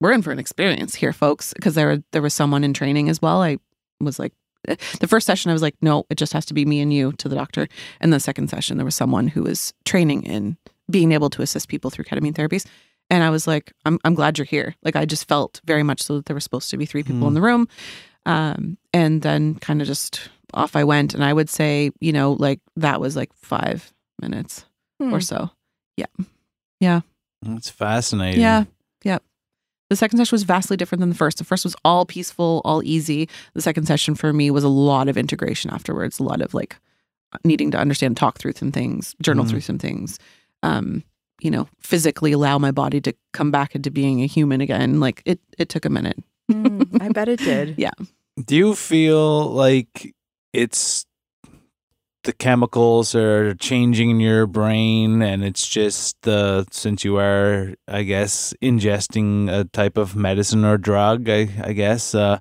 we're in for an experience here, folks. Because there there was someone in training as well. I was like the first session I was like, no, it just has to be me and you to the doctor. And the second session, there was someone who was training in being able to assist people through ketamine therapies. And I was like, I'm, I'm glad you're here. Like, I just felt very much so that there were supposed to be three people in the room. Um, and then kind of just off I went. And I would say, you know, like that was like five minutes Hmm. or so. Yeah. Yeah. That's fascinating. Yeah. Yeah. The second session was vastly different than the first. The first was all peaceful, all easy. The second session for me was a lot of integration afterwards, a lot of like needing to understand, talk through some things, journal Mhm. through some things. Um, you know, physically allow my body to come back into being a human again. Like it it took a minute. Mm, I bet it did. *laughs* Yeah. Do you feel like it's the chemicals are changing in your brain and it's just uh, since you are I guess ingesting a type of medicine or drug I, I guess uh,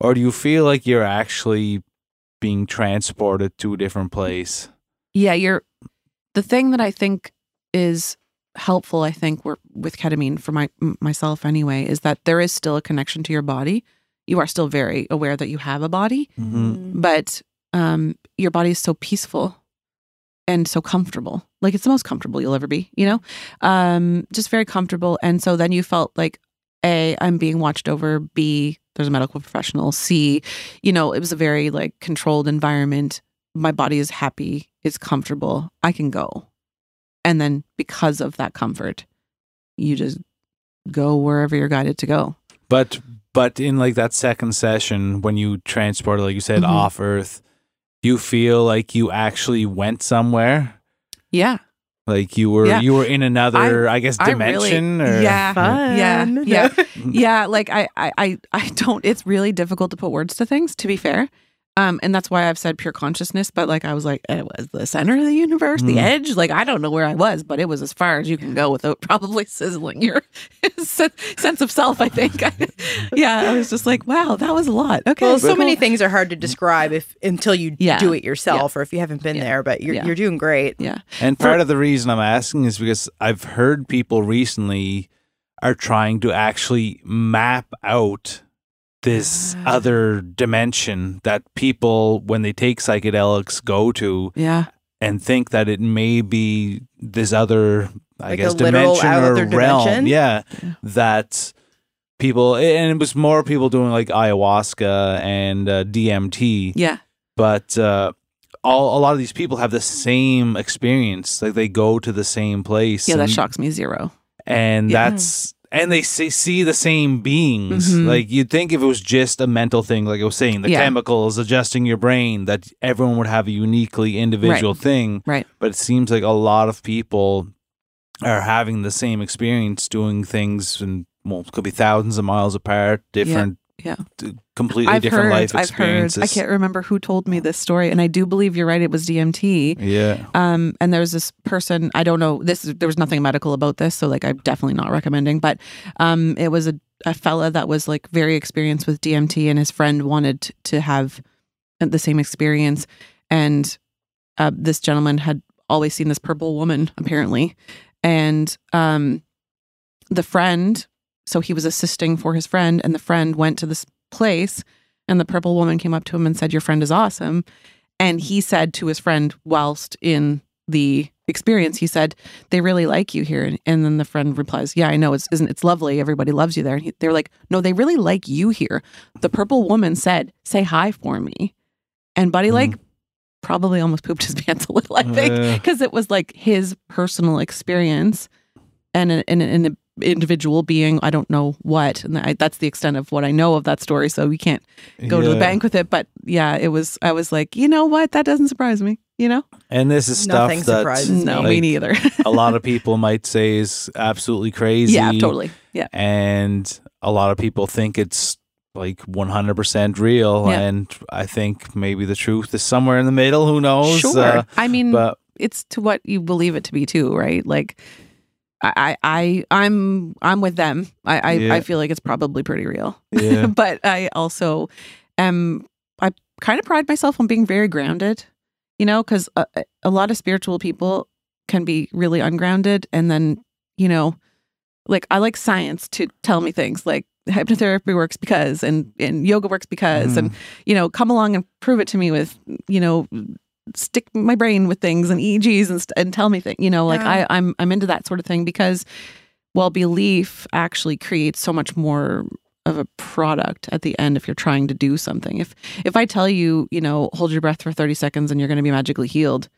or do you feel like you're actually being transported to a different place? Yeah, you're the thing that I think is helpful, I think, with ketamine for my myself anyway, is that there is still a connection to your body. You are still very aware that you have a body, Mm-hmm. but um, your body is so peaceful and so comfortable. Like it's the most comfortable you'll ever be, you know? Um, just very comfortable. And so then you felt like A, I'm being watched over, B, there's a medical professional, C, you know, it was a very like controlled environment. My body is happy, it's comfortable, I can go. And then because of that comfort, you just go wherever you're guided to go. But but in like that second session when you transported like you said Mhm. off earth, you feel like you actually went somewhere? Yeah. Like you were Yeah. you were in another I, guess I really- dimension or yeah. Fun. Yeah, yeah. *laughs* yeah like I, I i i don't it's really difficult to put words to things to be fair um and that's why i've said pure consciousness but like i was like it was the center of the universe the Mm. edge like i don't know where i was but it was as far as you can go without *laughs* probably sizzling your *laughs* sense of self i think *laughs* yeah i was just like wow that was a lot okay Well, so cool. many things are hard to describe if until you Yeah. do it yourself or if you haven't been Yeah. there. But you're Yeah. you're doing great. yeah And part of the reason I'm asking is because I've heard people recently are trying to actually map out this Ah. other dimension that people when they take psychedelics go to Yeah. and think that it may be this other I Like guess dimension or realm. dimension? Yeah. Yeah. That people and it was more people doing like ayahuasca and uh, DMT Yeah. but uh, all a lot of these people have the same experience. Like they go to the same place. Yeah. That shocks me zero. And Yeah. that's and they see, see the same beings. Mhm. Like you'd think if it was just a mental thing, like I was saying, the Yeah. chemicals adjusting your brain, that everyone would have a uniquely individual thing. Right. But it seems like a lot of people are having the same experience, doing things and well, could be thousands of miles apart, different, yeah. d- completely I've different heard. life I've heard. I can't remember who told me this story, and I do believe you're right. It was DMT. Yeah. Um, and there was this person. I don't know. This there was nothing medical about this, so like I'm definitely not recommending. But um, it was a a fella that was like very experienced with DMT, and his friend wanted to have the same experience. And uh, this gentleman had always seen this purple woman, apparently, and um, the friend. So he was assisting for his friend, and the friend went to this place, and the purple woman came up to him and said, "Your friend is awesome." And he said to his friend, whilst in the experience, he said, "They really like you here." And then the friend replies, "Yeah, I know. It's isn't it's lovely. Everybody loves you there." And he, they're like, "No, they really like you here." The purple woman said, "Say hi for me," and Buddy Mhm. like probably almost pooped his *laughs* pants a little. I think because it was like his personal experience and an, an, an individual being i don't know what and I, that's the extent of what i know of that story so we can't go to the bank with it but yeah it was i was like you know what that doesn't surprise me you know And this is stuff Nothing that surprises no me. me neither a lot of *laughs* people might say is absolutely crazy. yeah totally yeah And a lot of people think it's like 100% real. Yeah. And I think maybe the truth is somewhere in the middle. Who knows? sure Uh, i mean but it's to what you believe it to be too right like I, I, I'm, I'm with them. I, I, Yeah. I feel like it's probably pretty real. yeah. *laughs* but I also am I kind of pride myself on being very grounded, you know, because a, uh, uh, a lot of spiritual people can be really ungrounded, and then you know, like I like science to tell me things like hypnotherapy works because and and yoga works because and mm. you know come along and prove it to me with you know stick my brain with things and EEGs and, and tell me things you know like Yeah. I I'm I'm into that sort of thing because well belief actually creates so much more of a product at the end if you're trying to do something if if I tell you you know hold your breath for 30 seconds and you're going to be magically healed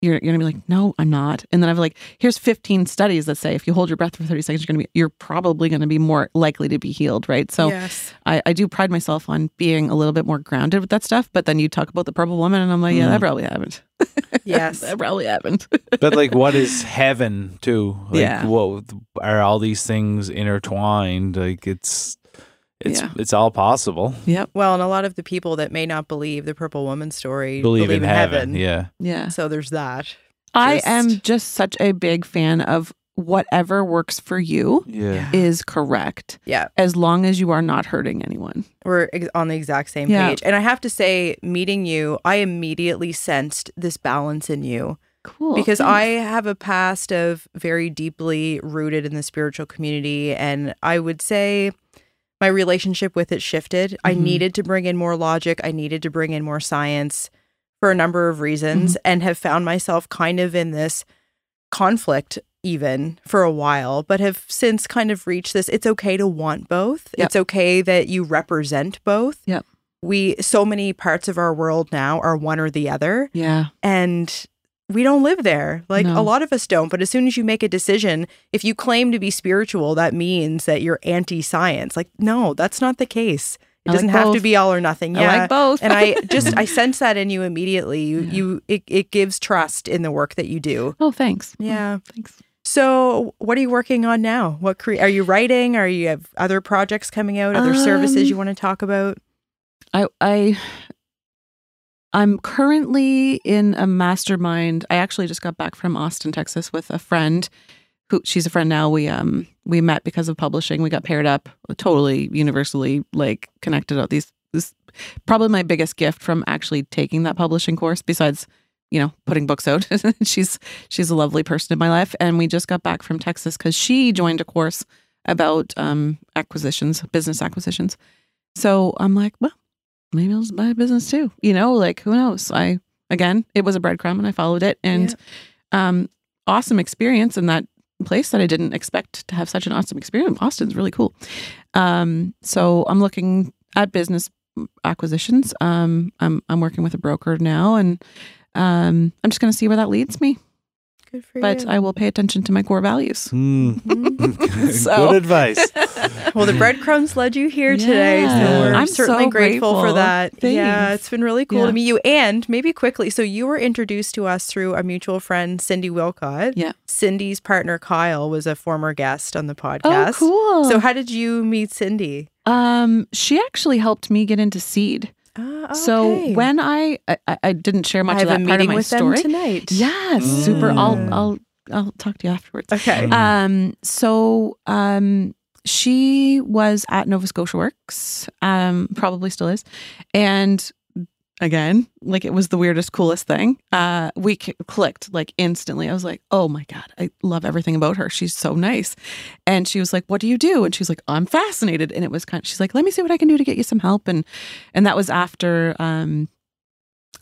you're, you're gonna be like, no, I'm not. And then I've like, here's 15 studies that say if you hold your breath for 30 seconds, you're gonna be, you're probably gonna be more likely to be healed, right? So yes. I, I do pride myself on being a little bit more grounded with that stuff. But then you talk about the purple woman, and I'm like, yeah, that Mhm. probably happened. *laughs* Yes. that probably happened. *laughs* but like, what is heaven too? Like, Yeah. what are all these things intertwined? Like, it's it's Yeah. it's all possible. yep. Well, and a lot of the people that may not believe the purple woman story Believe, in heaven. Yeah. Yeah. So there's that. I am just such a big fan of whatever works for you Yeah. is correct Yeah. as long as you are not hurting anyone. We're ex- on the exact same Yeah. page. And I have to say, meeting you, I immediately sensed this balance in you. Cool. because I have a past of very deeply rooted in the spiritual community. And I would say my relationship with it shifted. I Mhm. needed to bring in more logic, I needed to bring in more science for a number of reasons, and have found myself kind of in this conflict even for a while, but have since kind of reached this it's okay to want both. Yep. It's okay that you represent both. Yep. We so many parts of our world now are one or the other yeah. and we don't live there. Like No. a lot of us don't. But as soon as you make a decision, if you claim to be spiritual, that means that you're anti science. Like, no, that's not the case. It I doesn't have to be all or nothing. I Yeah. like both. and I *laughs* just I sense that in you immediately. You Yeah. you it, it gives trust in the work that you do. oh, thanks. Yeah. Thanks. So what are you working on now? What cre- are you writing? Are you have other projects coming out? Other services Um, you want to talk about? I I I'm currently in a mastermind. I actually just got back from Austin, Texas with a friend who she's a friend now. We um we met because of publishing. We got paired up, totally universally like connected out these this probably my biggest gift from actually taking that publishing course besides you know putting books out *laughs* she's she's a lovely person in my life and we just got back from texas because she joined a course about um acquisitions business acquisitions So I'm like, well, maybe I'll just buy a business too. You know, like who knows? I again, it was a breadcrumb and I followed it, and um, awesome experience in that place that I didn't expect to have such an awesome experience. Boston's really cool. Um, so I'm looking at business acquisitions. Um, I'm I'm working with a broker now, and um, I'm just going to see where that leads me. Good for But you. I will pay attention to my core values. Mhm. *laughs* So- Good advice. *laughs* well, the breadcrumbs led you here today, so we're I'm certainly so grateful, for grateful. that. Yeah, it's been really cool Yeah. to meet you. And maybe quickly, so you were introduced to us through a mutual friend, Cindy Wilcott. Yeah. Cindy's partner Kyle was a former guest on the podcast. Oh, podcast. cool. So how did you meet Cindy? um, she actually helped me get into seed. Ah, So when I, I I didn't share much I have of a that part of my with story. them tonight. Yes, super. I'll Mm. I'll I'll talk to you afterwards. Okay. Mm. Um, so um, she was at Nova Scotia Works, um, probably still is, and again, like it was the weirdest, coolest thing. Uh, we c- clicked like instantly. I was like, oh my god, I love everything about her. She's so nice, and she was like, what do you do? And she's like, I'm fascinated. And it was kind. Of, she's like, let me see what I can do to get you some help, and and that was after. Um,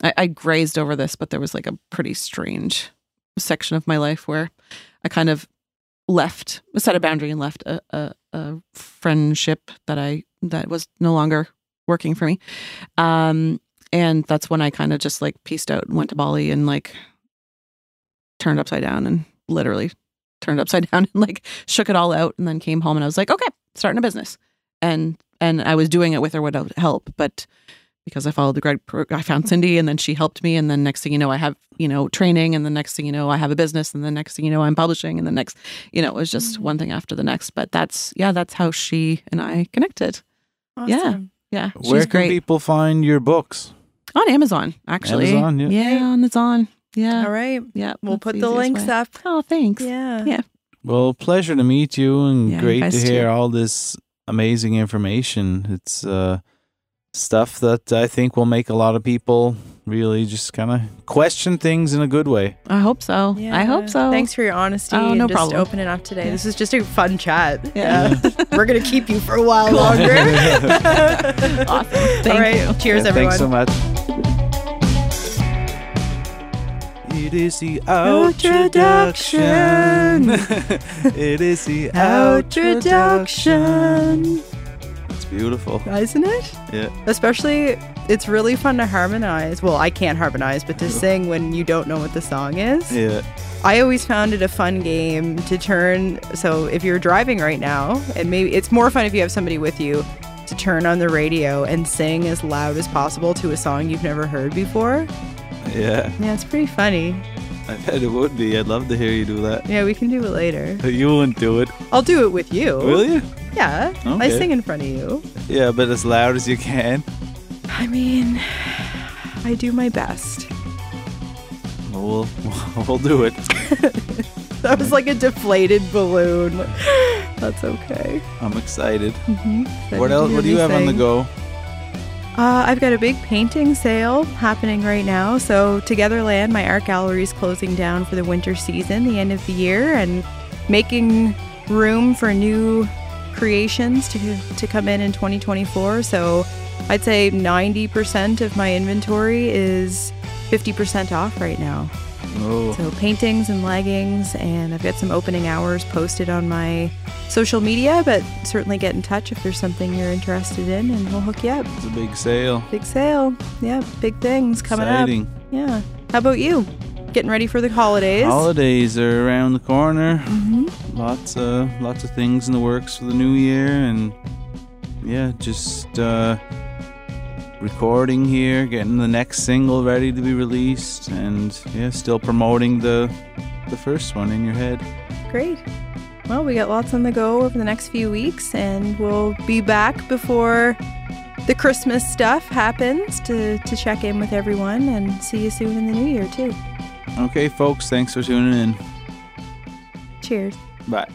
I, I grazed over this, but there was like a pretty strange section of my life where I kind of left, set a boundary and left a, a, a friendship that I that was no longer working for me. Um, and that's when I kind of just like pieced out and went to Bali and like turned upside down and literally turned *laughs* upside down and like shook it all out and then came home and I was like, okay, starting a business. And and I was doing it with or without help, but because I followed the Greg, pro- I found Cindy, and then she helped me, and then next thing you know, I have you know training, and the next thing you know, I have a business, and the next thing you know, I'm publishing, and the next, you know, it was just mm. one thing after the next. But that's yeah, that's how she and I connected. yeah. Awesome. Yeah, Where she's can great people find your books? On Amazon. Actually, Amazon, yeah. yeah, on Amazon. Yeah, All right. yeah. We'll that's put the easiest links way. up. Oh, thanks. Yeah. Yeah. Well, pleasure to meet you and Yeah, great to hear too. all this amazing information. It's uh, stuff that I think will make a lot of people really just kind of question things in a good way. I hope so. I hope so. Thanks for your honesty Oh, and no just problem. opening up today. Yeah. This is just a fun chat. Yeah. *laughs* We're gonna keep you for a while Cool. longer. *laughs* Awesome. Thank All right. you. Cheers, Yeah, everyone. Thanks so much. It is the outroduction. it is the introduction. *laughs* It's beautiful. Isn't it? Yeah. Especially, it's really fun to harmonize. Well, I can't harmonize, but to sing when you don't know what the song is. Yeah. I always found it a fun game to turn. So if you're driving right now, and maybe it's more fun if you have somebody with you to turn on the radio and sing as loud as possible to a song you've never heard before. Yeah. Yeah, it's pretty funny. I bet it would be. I'd love to hear you do that. Yeah, we can do it later. *laughs* You won't do it, I'll do it with you. will you? Yeah, Okay. I sing in front of you. Yeah, but as loud as you can. I mean, I do my best. We'll we'll *laughs* do it. *laughs* That was like a deflated balloon. *gasps* That's okay. I'm excited. Mm-hmm. Excited What else? What do you have on the go? Uh, I've got a big painting sale happening right now. So, Togetherland, my art gallery is closing down for the winter season, the end of the year, and making room for new creations to to come in in 2024. So, I'd say 90% of my inventory is 50% off right now. Oh, So, paintings and leggings, and I've got some opening hours posted on my social media, but certainly get in touch if there's something you're interested in, and we'll hook you up. it's a big sale. Big sale. Yeah, big things coming Exciting. up. Yeah. How about you? Getting ready for the holidays? Holidays are around the corner. Mhm. Lots of lots of things in the works for the new year, and yeah, just uh, recording here, getting the next single ready to be released, and yeah, still promoting the the first one in your head. Great. Well, we got lots on the go over the next few weeks, and we'll be back before the Christmas stuff happens to, to check in with everyone and see you soon in the new year, too. Okay, folks, thanks for tuning in. Cheers. Bye.